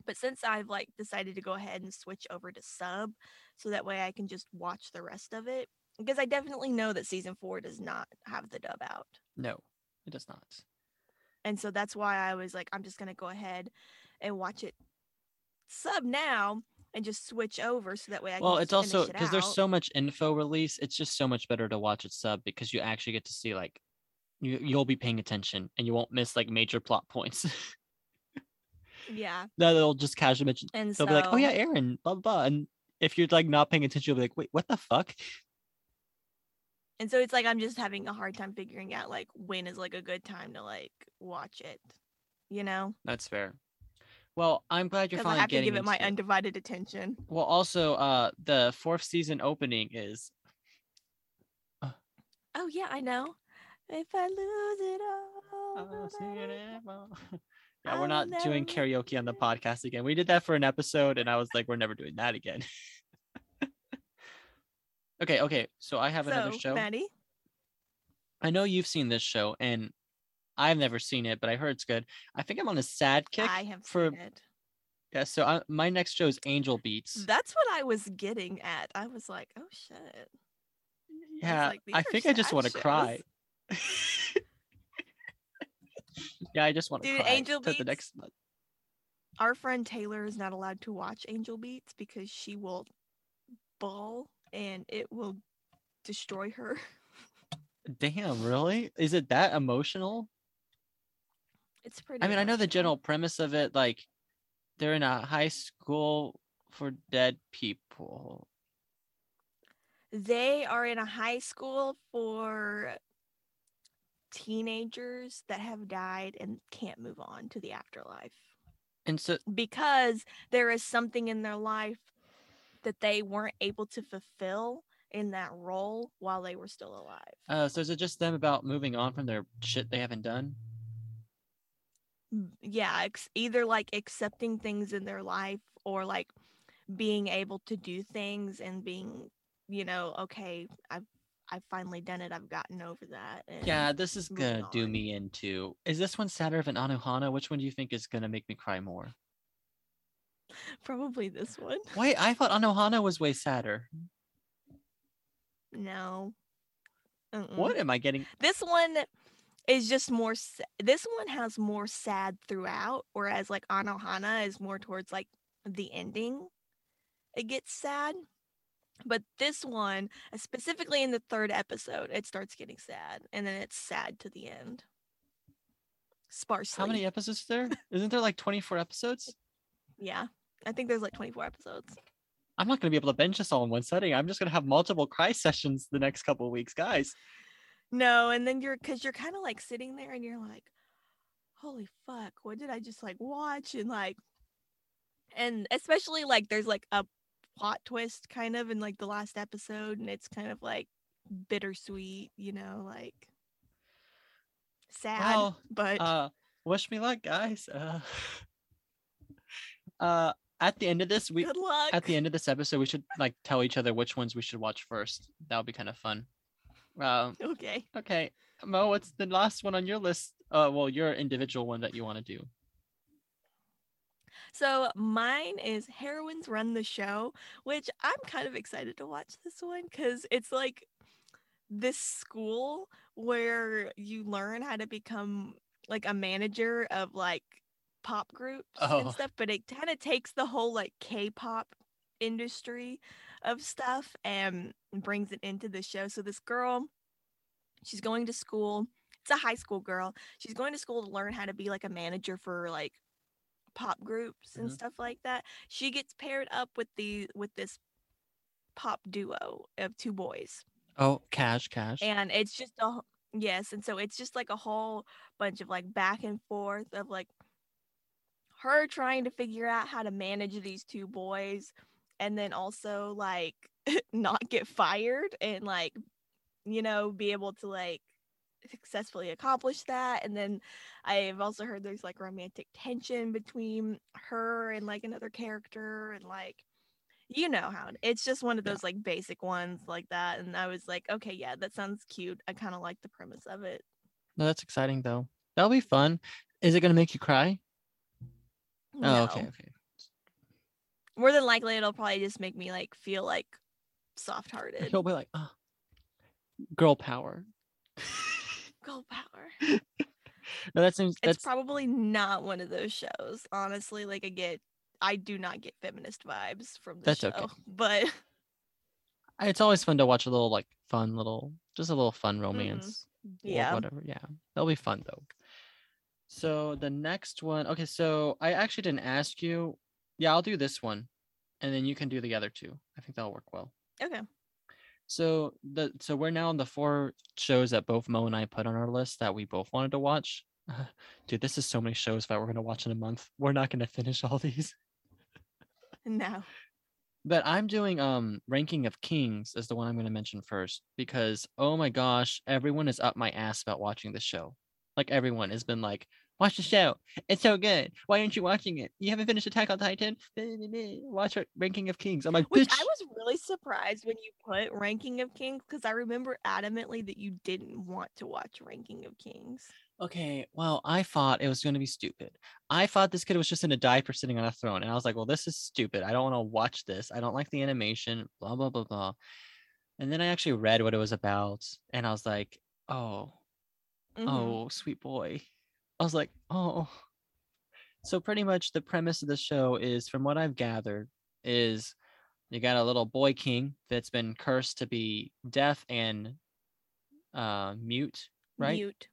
But since I've like decided to go ahead and switch over to sub, so that way I can just watch the rest of it, because I definitely know that season four does not have the dub out. no, it does not. And so that's why I was like, I'm just gonna go ahead and watch it sub now and just switch over so that way I can Well, it's also finish it because there's so much info release. It's just so much better to watch it sub because you actually get to see like you you'll be paying attention and you won't miss like major plot points. yeah. that they'll just casually mention. And They'll so be like, "Oh yeah, Eren," blah blah. blah. And if you're like not paying attention, you'll be like, "Wait, what the fuck?" And so it's like I'm just having a hard time figuring out like when is like a good time to like watch it. You know? That's fair. Well, I'm glad you're Because I finally have to give it my into undivided attention. Well, also, uh, the fourth season opening is Oh yeah, I know. If I lose it all. I'll see nobody- it Yeah, we're not doing karaoke on the podcast again. We did that for an episode, and I was like, we're never doing that again. okay, okay. So I have another so, show. Maddie, I know you've seen this show, and I've never seen it, but I heard it's good. I think I'm on a sad kick I have for seen it. yeah. So I, my next show is Angel Beats. That's what I was getting at. I was like, oh shit. yeah, like, I think I just want to cry. yeah, I just want to cry Angel to the next month. Our friend Taylor is not allowed to watch Angel Beats because she will bawl and it will destroy her. Damn, really? Is it that emotional? It's pretty. I mean, I know the general premise of it, like they're in a high school for dead people. They are in a high school for teenagers that have died and can't move on to the afterlife And so because there is something in their life that they weren't able to fulfill in that role while they were still alive. uh so is it just them about moving on from their shit they haven't done? yeah ex- either like accepting things in their life or like being able to do things and being you know okay i've i've finally done it i've gotten over that Yeah, this is gonna do me into. Is this one sadder than Anohana? Which one do you think is gonna make me cry more? probably this one Wait, I thought Anohana was way sadder. no Mm-mm. What am I getting? this one is just more this one has more sad throughout whereas like anohana is more towards like the ending it gets sad but this one specifically in the third episode it starts getting sad and then it's sad to the end sparsely How many episodes is there? Isn't there like 24 episodes? yeah I think there's like 24 episodes. I'm not gonna be able to bench this all in one setting. I'm just gonna have multiple cry sessions the next couple of weeks, guys. No, and then you're because you're kind of like sitting there and you're like, holy fuck, what did I just like watch? And like, and especially like there's like a plot twist kind of in like the last episode, and it's kind of like bittersweet, you know, like sad, Well, but Uh, wish me luck, guys. Uh, uh, at the end of this, we at the end of this episode, we should like tell each other which ones we should watch first. That would be kind of fun. Um, okay. okay, Mo, what's the last one on your list? Uh, well, your individual one that you want to do. So mine is Heroines Run the Show, which I'm kind of excited to watch this one because it's like this school where you learn how to become like a manager of like pop groups Oh. and stuff, but it kind of takes the whole like K-pop industry of stuff and brings it into the show. So this girl, she's going to school. It's a high school girl. She's going to school to learn how to be like a manager for like pop groups and Mhm. stuff like that. She gets paired up with the with this pop duo of two boys. Oh, Cash, Cash. And it's just a yes, and so it's just like a whole bunch of like back and forth of like her trying to figure out how to manage these two boys and then also like not get fired and like you know be able to like successfully accomplish that and then i've also heard there's like romantic tension between her and like another character and like you know how it's just one of Yeah. those like basic ones like that and i was like okay yeah that sounds cute i kind of like the premise of it no, that's exciting though. That'll be fun. Is it gonna make you cry? Oh, okay, No. okay. more than likely it'll probably just make me like feel like soft hearted He'll be like, oh, girl power. girl power No, that seems it's probably not one of those shows honestly like i get i do not get feminist vibes from the That's show okay. but it's always fun to watch a little like fun little just a little fun romance Mm-hmm. yeah whatever yeah that'll be fun though so the next one okay so i actually didn't ask you. Yeah i'll do this one and then you can do the other two. I think that'll work well. Okay. So the so we're now on the four shows that both mo and i put on our list that we both wanted to watch. Dude this is so many shows that we're going to watch in a month. We're not going to finish all these. No. But I'm doing um ranking of kings is the one I'm going to mention first because oh my gosh, everyone is up my ass about watching the show. Like everyone has been like, watch the show. It's so good. Why aren't you watching it? You haven't finished Attack on Titan. Watch Ranking of Kings. I'm like, which bitch. i was really surprised when you put ranking of kings because i remember adamantly that you didn't want to watch ranking of kings Okay, well, I thought it was going to be stupid. I thought this kid was just in a diaper sitting on a throne, and I was like, well, this is stupid. I don't want to watch this. I don't like the animation. Blah blah blah blah. And then I actually read what it was about, and I was like, oh. Mhm. oh sweet boy i was like oh. So pretty much the premise of the show is from what i've gathered is you got a little boy king that's been cursed to be deaf and uh mute right? Mute.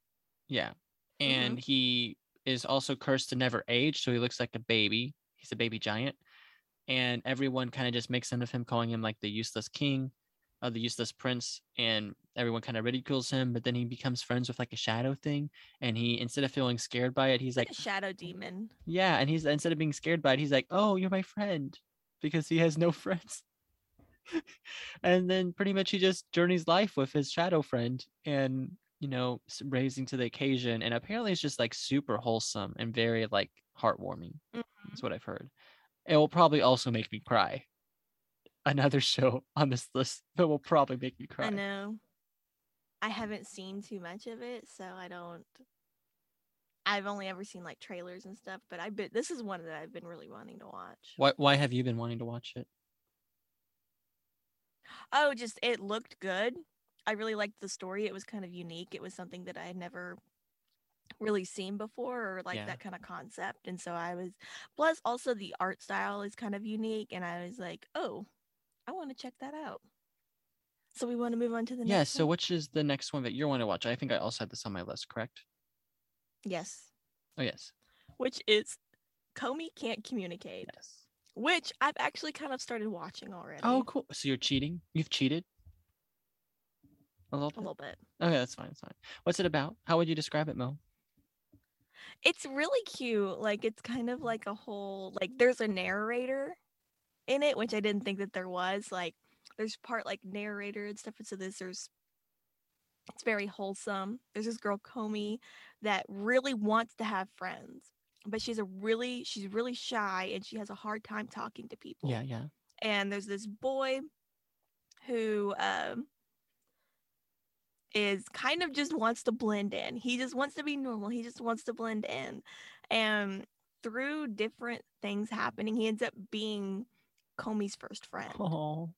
Yeah. And he is also cursed to never age so he looks like a baby. He's a baby giant. And everyone kind of just makes fun of him calling him like the useless king uh, the useless prince and everyone kind of ridicules him but then he becomes friends with like a shadow thing and he instead of feeling scared by it he's like like a shadow demon. yeah and he's instead of being scared by it he's like oh you're my friend because he has no friends. And then pretty much he just journeys life with his shadow friend and you know raising to the occasion and apparently it's just like super wholesome and very like heartwarming Mhm. that's what i've heard. It will probably also make me cry another show on this list that will probably make me cry i know i haven't seen too much of it so i don't i've only ever seen like trailers and stuff but i bet this is one that i've been really wanting to watch why, why have you been wanting to watch it Oh, just it looked good. I really liked the story. It was kind of unique. It was something that I had never really seen before or like Yeah. that kind of concept. And so I was plus also the art style is kind of unique and I was like, "Oh, I want to check that out." So we want to move on to the yeah next Yeah. so one? which is the next one that you're want to watch i think i also had this on my list correct Yes. oh yes Which is Komi can't communicate. yes which I've actually kind of started watching already. Oh, cool. So you're cheating? You've cheated? A little a bit. little bit. Okay, that's fine. That's fine. What's it about? How would you describe it, Mo? It's really cute. Like it's kind of like a whole like there's a narrator in it, which I didn't think that there was. Like there's part like narrator and stuff. And so this there's it's very wholesome. There's this girl Komi that really wants to have friends, but she's a really she's really shy and she has a hard time talking to people. Yeah, yeah. and there's this boy who um is kind of just wants to blend in. He just wants to be normal. He just wants to blend in. And through different things happening, he ends up being Komi's first friend. Oh.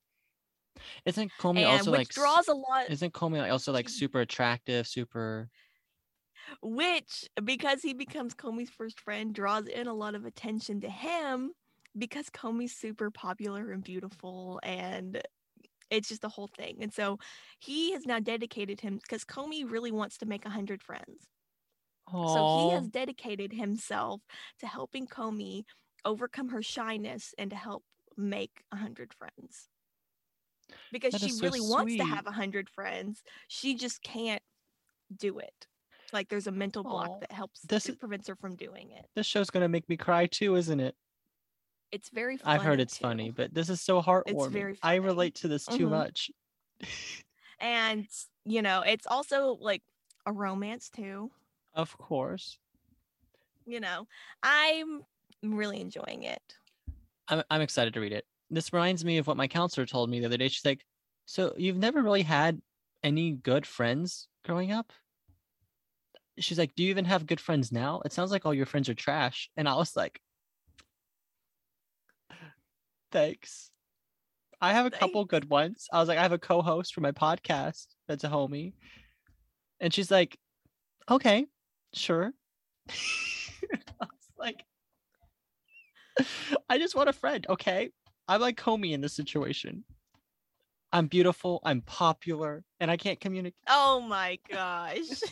Isn't Komi and also like draws a lot Isn't Komi also like super attractive, super which because he becomes Komi's first friend draws in a lot of attention to him because Komi's super popular and beautiful and it's just a whole thing. And so he has now dedicated him because Komi really wants to make a hundred friends. So he has dedicated himself to helping Komi overcome her shyness and to help make a hundred friends. Because That she is so really wants to have a hundred friends, she just can't do it. Like there's a mental block Aw, that helps this that prevents her from doing it. this show's gonna make me cry too, isn't it? It's very funny. I've heard it's too. funny, but this is so heartwarming. very I relate to this too Mhm. much. And you know, it's also like a romance too. Of course. You know, I'm really enjoying it. I'm I'm excited to read it. This reminds me of what my counselor told me the other day. She's like, "So you've never really had any good friends growing up?" She's like, "Do you even have good friends now? It sounds like all your friends are trash." And I was like, "Thanks. I have a couple good ones." I was like, "I have a co-host for my podcast that's a homie." And she's like, "Okay, sure." I was like, I just want a friend, okay? I'm like Komi in this situation. I'm beautiful, I'm popular, and I can't communicate. Oh my gosh.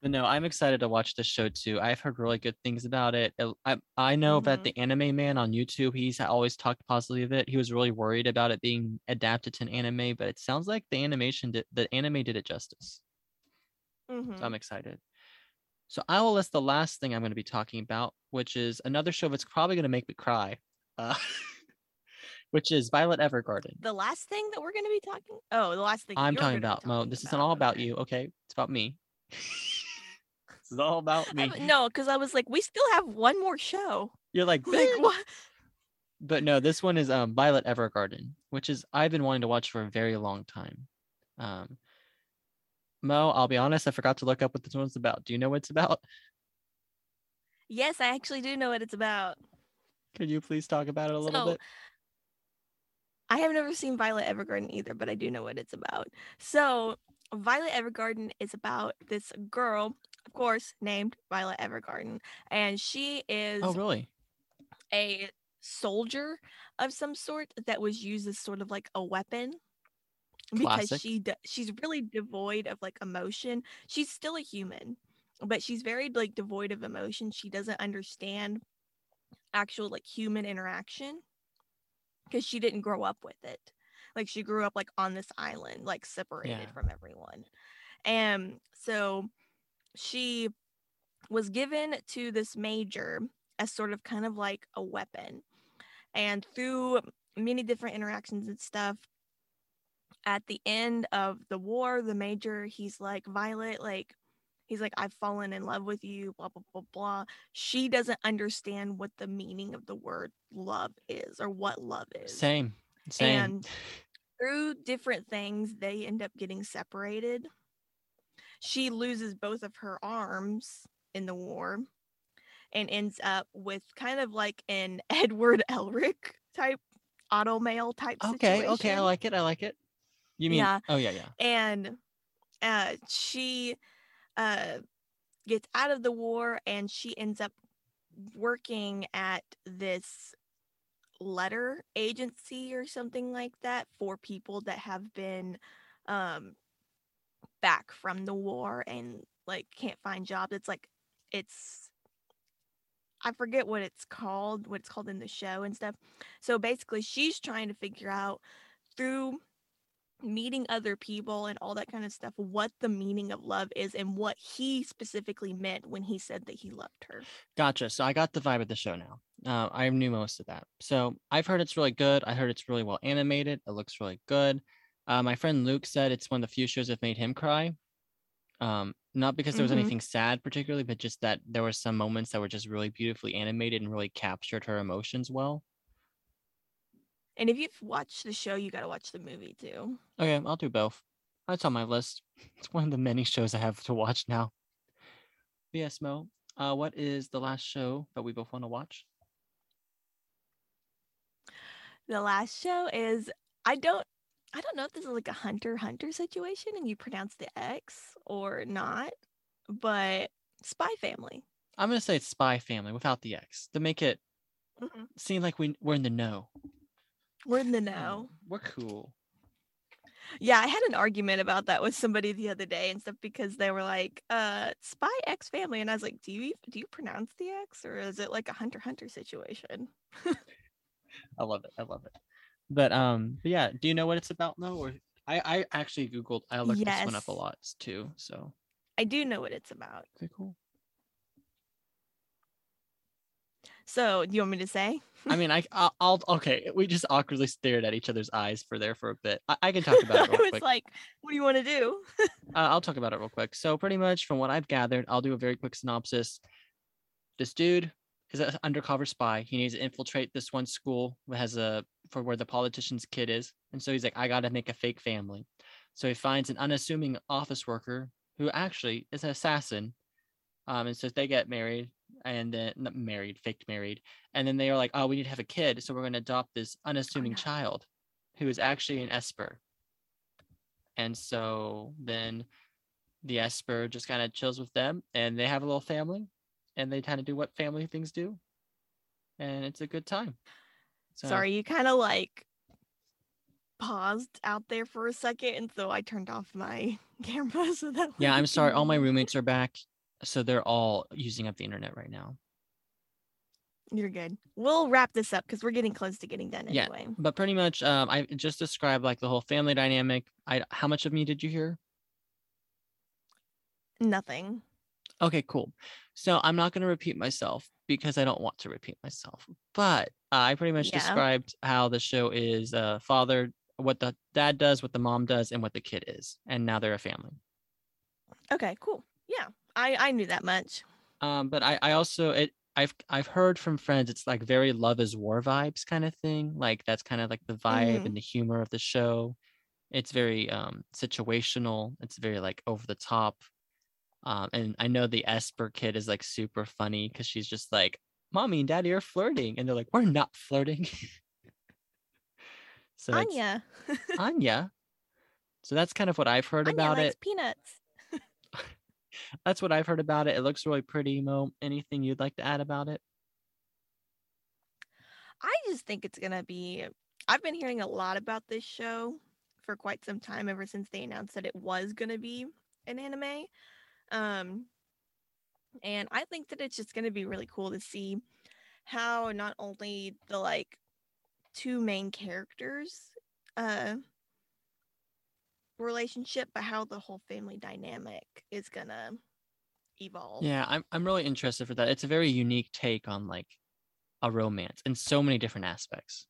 But no, I'm excited to watch this show too. I've heard really good things about it. It- I I know that Mhm. the anime man on YouTube, he's always talked positively of it. He was really worried about it being adapted to an anime, but it sounds like the animation did the anime did it justice. Mhm. So I'm excited. So I will list the last thing I'm going to be talking about, which is another show that's probably going to make me cry, uh, which is Violet Evergarden. The last thing that we're going to be talking. Oh, the last thing I'm you're talking about Mo. talking This isn't all about okay. you, okay? It's about me. this is all about I me. w- no, because I was like, we still have one more show. You're like, Like what? but no, this one is um Violet Evergarden, which is I've been wanting to watch for a very long time. Um, Mo, I'll be honest, I forgot to look up what this one's about. Do you know what it's about? Yes, I actually do know what it's about. Could you please talk about it a little So, bit? I have never seen Violet Evergarden either, but I do know what it's about. So, Violet Evergarden is about this girl, of course, named Violet Evergarden, and she oh, is Oh, really? a soldier of some sort that was used as sort of like a weapon because she she's really devoid of like emotion. She's still a human, but she's very like devoid of emotion. She doesn't understand actual like human interaction because she didn't grow up with it. Like she grew up like on this island, like separated Yeah. from everyone. And so she was given to this major as sort of kind of like a weapon. And through many different interactions and stuff, at the end of the war, the major, he's like, Violet, like, he's like, I've fallen in love with you, blah, blah, blah, blah. She doesn't understand what the meaning of the word love is or what love is. Same. Same. And through different things, they end up getting separated. She loses both of her arms in the war and ends up with kind of like an Edward Elric type auto mail type okay, okay, I like it. I like it. You mean? Yeah. Oh yeah, yeah. and uh, she uh, gets out of the war and she ends up working at this letter agency or something like that for people that have been um, back from the war and like can't find jobs. It's like it's I forget what it's called, what it's called in the show and stuff. So basically, she's trying to figure out through meeting other people and all that kind of stuff what the meaning of love is and what he specifically meant when he said that he loved her. Gotcha. So I got the vibe of the show now. Uh, I knew most of that. So I've heard it's really good. I heard it's really well animated. It looks really good. Uh, my friend Luke said it's one of the few shows that made him cry. Um, not because there was Mhm. anything sad particularly, but just that there were some moments that were just really beautifully animated and really captured her emotions well. And if you've watched the show, you got to watch the movie too. Okay, I'll do both. That's on my list. It's one of the many shows I have to watch now. But yes, Mo, uh, what is the last show that we both want to watch? The last show is I don't I don't know if this is like a hunter hunter situation and you pronounce the X or not, but Spy Family. I'm gonna say it's Spy Family without the X to make it Mhm. seem like we we're in the know. We're in the know. We're cool. Yeah, I had an argument about that with somebody the other day and stuff because they were like, uh, Spy X Family. And I was like, do you do you pronounce the X or is it like a hunter hunter situation? I love it. I love it. But um, but yeah, do you know what it's about though? Or I I actually googled. I looked this one up a lot too. So I do know what it's about. okay, cool. So do you want me to say? I mean, I I'll, I'll okay. We just awkwardly stared at each other's eyes for there for a bit. I, I can talk about it I was quick. like, what do you want to do? uh, I'll talk about it real quick. So pretty much from what I've gathered, I'll do a very quick synopsis. This dude is an undercover spy. He needs to infiltrate this one school that has a for where the politician's kid is, and so he's like, I got to make a fake family. So he finds an unassuming office worker who actually is an assassin. Um, and so they get married and then not married, faked married, and then they are like, oh, we need to have a kid, so we're going to adopt this oh, unassuming no. child, who is actually an Esper. And so then the Esper just kind of chills with them and they have a little family and they kind of do what family things do. And it's a good time. So, Sorry, you kind of like paused out there for a second, and so I turned off my camera so that. Yeah, I'm sorry. All my roommates are back. So they're all using up the internet right now. You're good. We'll wrap this up because we're getting close to getting done Yeah. anyway. But pretty much, um, I just described like the whole family dynamic. I how much of me did you hear? Nothing. Okay, cool. So I'm not going to repeat myself because I don't want to repeat myself. But I pretty much Yeah. described how the show is uh, father, what the dad does, what the mom does, and what the kid is, and now they're a family. Okay, cool. Yeah, I I knew that much. Um, but I I also it I've I've heard from friends it's like very love is war vibes kind of thing. Like that's kind of like the vibe Mhm. and the humor of the show. It's very um situational. It's very like over the top. Um, and I know the Esper kid is like super funny because she's just like, "Mommy and Daddy are flirting," and they're like, "We're not flirting." so Anya. Anya. So that's kind of what I've heard Anya about it. peanuts. That's what I've heard about it. It looks really pretty. Mo, anything you'd like to add about it? I just think it's gonna be. I've been hearing a lot about this show for quite some time, ever since they announced that it was gonna be an anime. Um, and I think that it's just gonna be really cool to see how not only the like two main characters uh relationship, but how the whole family dynamic is gonna evolve. Yeah, I'm I'm really interested for that. It's a very unique take on like a romance in so many different aspects.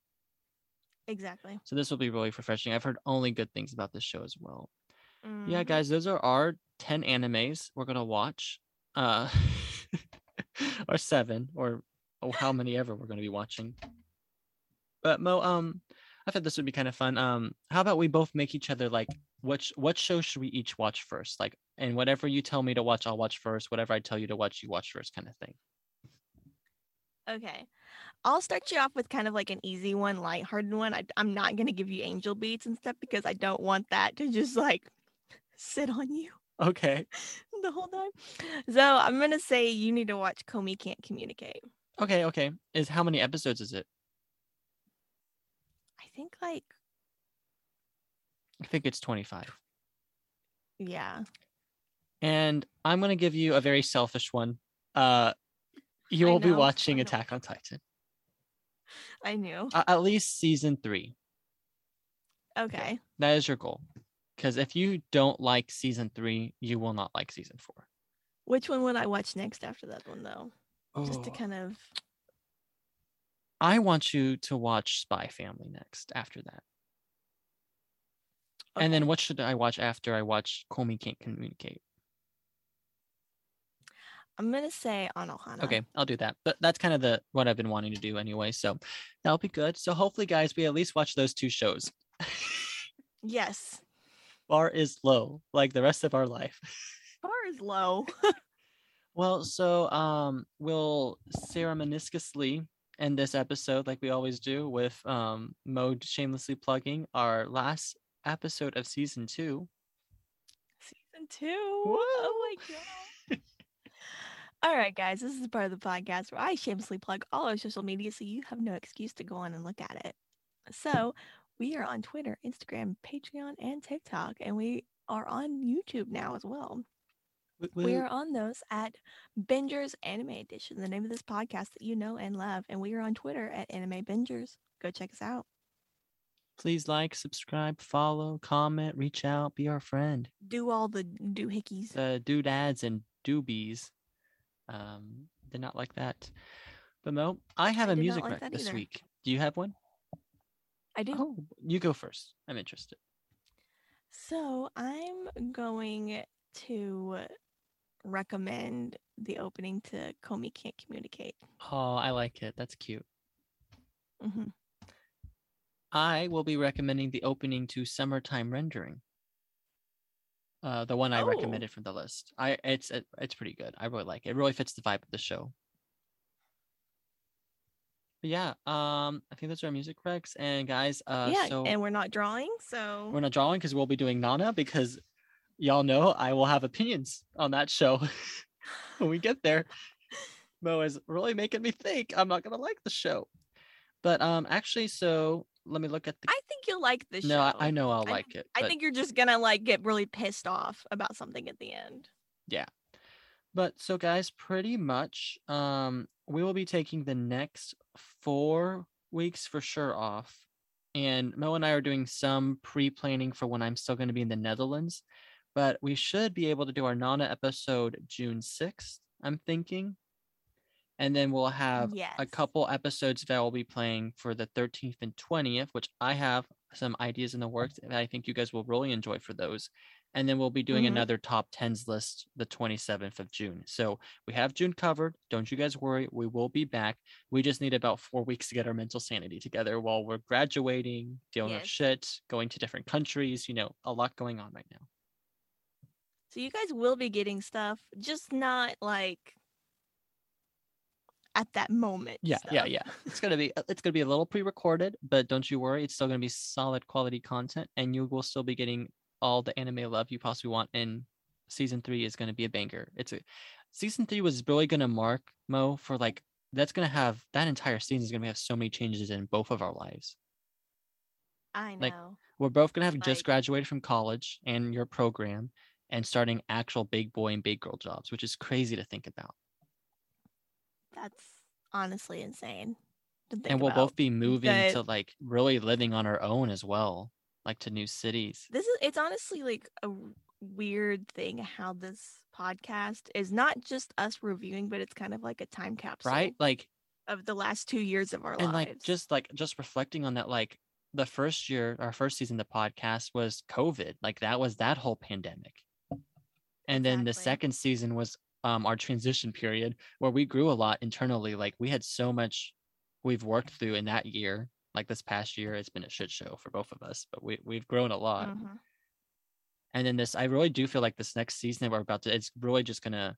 Exactly. So this will be really refreshing. I've heard only good things about this show as well. Yeah, Mhm. guys, those are our 10 animes we're gonna watch. Uh or seven, or oh, how many ever we're gonna be watching. But Mo, um, I thought this would be kind of fun. Um, how about we both make each other like which what show should we each watch first? Like, and whatever you tell me to watch, I'll watch first. Whatever I tell you to watch, you watch first, kind of thing. Okay. I'll start you off with kind of like an easy one, lighthearted one. I, I'm not going to give you angel beats and stuff because I don't want that to just like sit on you Okay. the whole time. So I'm going to say you need to watch Komi Can't Communicate. Okay, okay. Is how many episodes is it? I think like, I think it's 25. yeah. And I'm gonna give you a very selfish one. Uh you will be watching. Attack on Titan. I knew. Uh, at least season three. Okay. That is your goal. Because if you don't like season three, you will not like season four. Which one would I watch next after that one though? Just to Oh. kind of I want you to watch Spy Family next after that. And then what should I watch after I watch Komi Can't Communicate? I'm gonna say Anohana. Okay, I'll do that. But that's kind of the what I've been wanting to do anyway. So that'll be good. So hopefully, guys, we at least watch those two shows. Yes. Bar is low, like the rest of our life. Bar is low. Well, so um, we'll ceremoniously end this episode like we always do with um, Mode shamelessly plugging our last episode of season two. Season two. Oh my god. All right, guys, this is the part of the podcast where I shamelessly plug all our social media so you have no excuse to go on and look at it. So, we are on Twitter, Instagram, Patreon, and TikTok, and we are on YouTube now as well. We are on those at Bingers Anime Edition, the name of this podcast that you know and love. And we are on Twitter at Anime Bingers. Go check us out. Please like, subscribe, follow, comment, reach out, be our friend. Do all the doohickeys. The doodads and doobies. Um, did not like that. But Mo, I have I a music like rec this week. Do you have one? I do. Oh, you go first. I'm interested. So I'm going to recommend the opening to Komi Can't Communicate. Oh, I like it. That's cute. hmm I will be recommending the opening to Summertime Rendering. Uh, the one I Oh. recommended from the list. I it's it, it's pretty good. I really like it. It really fits the vibe of the show. But yeah, um, I think those are our music recs. And guys, uh, yeah, so and we're not drawing, so we're not drawing because we'll be doing Nana because y'all know I will have opinions on that show when we get there. Mo is really making me think I'm not gonna like the show. But um, actually, so let me look at the. I think you'll like this no, show. I, I know I'll I like it. I but- think you're just gonna like get really pissed off about something at the end. Yeah, but so guys, pretty much um we will be taking the next 4 weeks for sure off. And Mo and I are doing some pre-planning for when I'm still going to be in the Netherlands, but we should be able to do our Nana episode June 6th, I'm thinking. And then we'll have a couple episodes that will be playing for the 13th and 20th, which I have some ideas in the works that I think you guys will really enjoy for those. And then we'll be doing Mhm. another top 10s list the 27th of June. So we have June covered. Don't you guys worry. We will be back. We just need about four weeks to get our mental sanity together while we're graduating, dealing with shit, going to different countries, you know, a lot going on right now. So you guys will be getting stuff, just not like at that moment. Yeah, yeah, yeah. It's gonna be it's gonna be a little pre-recorded, but don't you worry, it's still gonna be solid quality content, and you will still be getting all the anime love you possibly want. And season three is gonna be a banger. It's a season three was really gonna mark Mo for like that's gonna have that entire season is gonna have so many changes in both of our lives. I know. Like, We're both gonna have just graduated from college and your program and starting actual big boy and big girl jobs, which is crazy to think about. That's honestly insane. And we'll about. both be moving that- to like really living on our own as well like to new cities This is it's honestly like a weird thing how this podcast is not just us reviewing, but it's kind of like a time capsule right like of the last two years of our life. and lives. like just like just reflecting on that like the first year our first season of the podcast was covid like that was that whole pandemic and then the second season was um our transition period where we grew a lot internally like we had so much we've worked through in that year like this past year it's been a shit show for both of us but we, we've grown a lot Mhm. and then this i really do feel like this next season that we're about to it's really just gonna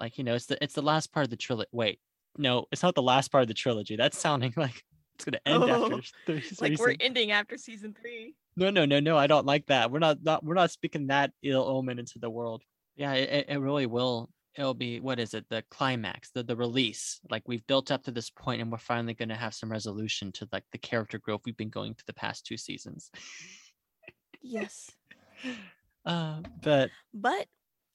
like you know it's the it's the last part of the trilogy wait no it's not the last part of the trilogy that's sounding like it's gonna end Oh, after three like we're seasons. ending after season three. no no no no i don't like that we're not not we're not speaking that ill omen into the world yeah it, it- really will it'll be what is it the climax the the release like we've built up to this point and we're finally going to have some resolution to like the character growth we've been going through the past two seasons Yes. uh but But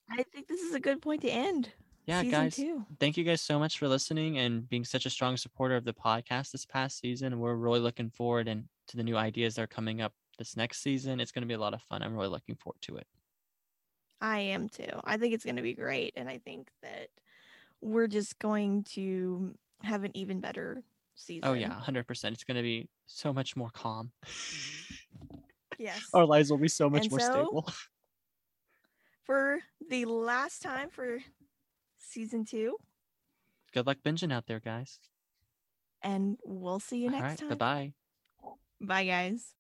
I think this is a good point to end. yeah, guys, two. thank you guys so much for listening and being such a strong supporter of the podcast this past season. We're really looking forward and to the new ideas that are coming up this next season. It's going to be a lot of fun. I'm really looking forward to it. I am too. I think it's going to be great. And I think that we're just going to have an even better oh, season. Oh yeah, 100%. It's going to be so much more calm. Mm-hmm. Yes. Our lives will be so much And more so- stable. For the last time for season two. Good luck binging out there, guys. And we'll see you All next right, time. bye-bye. Bye, guys.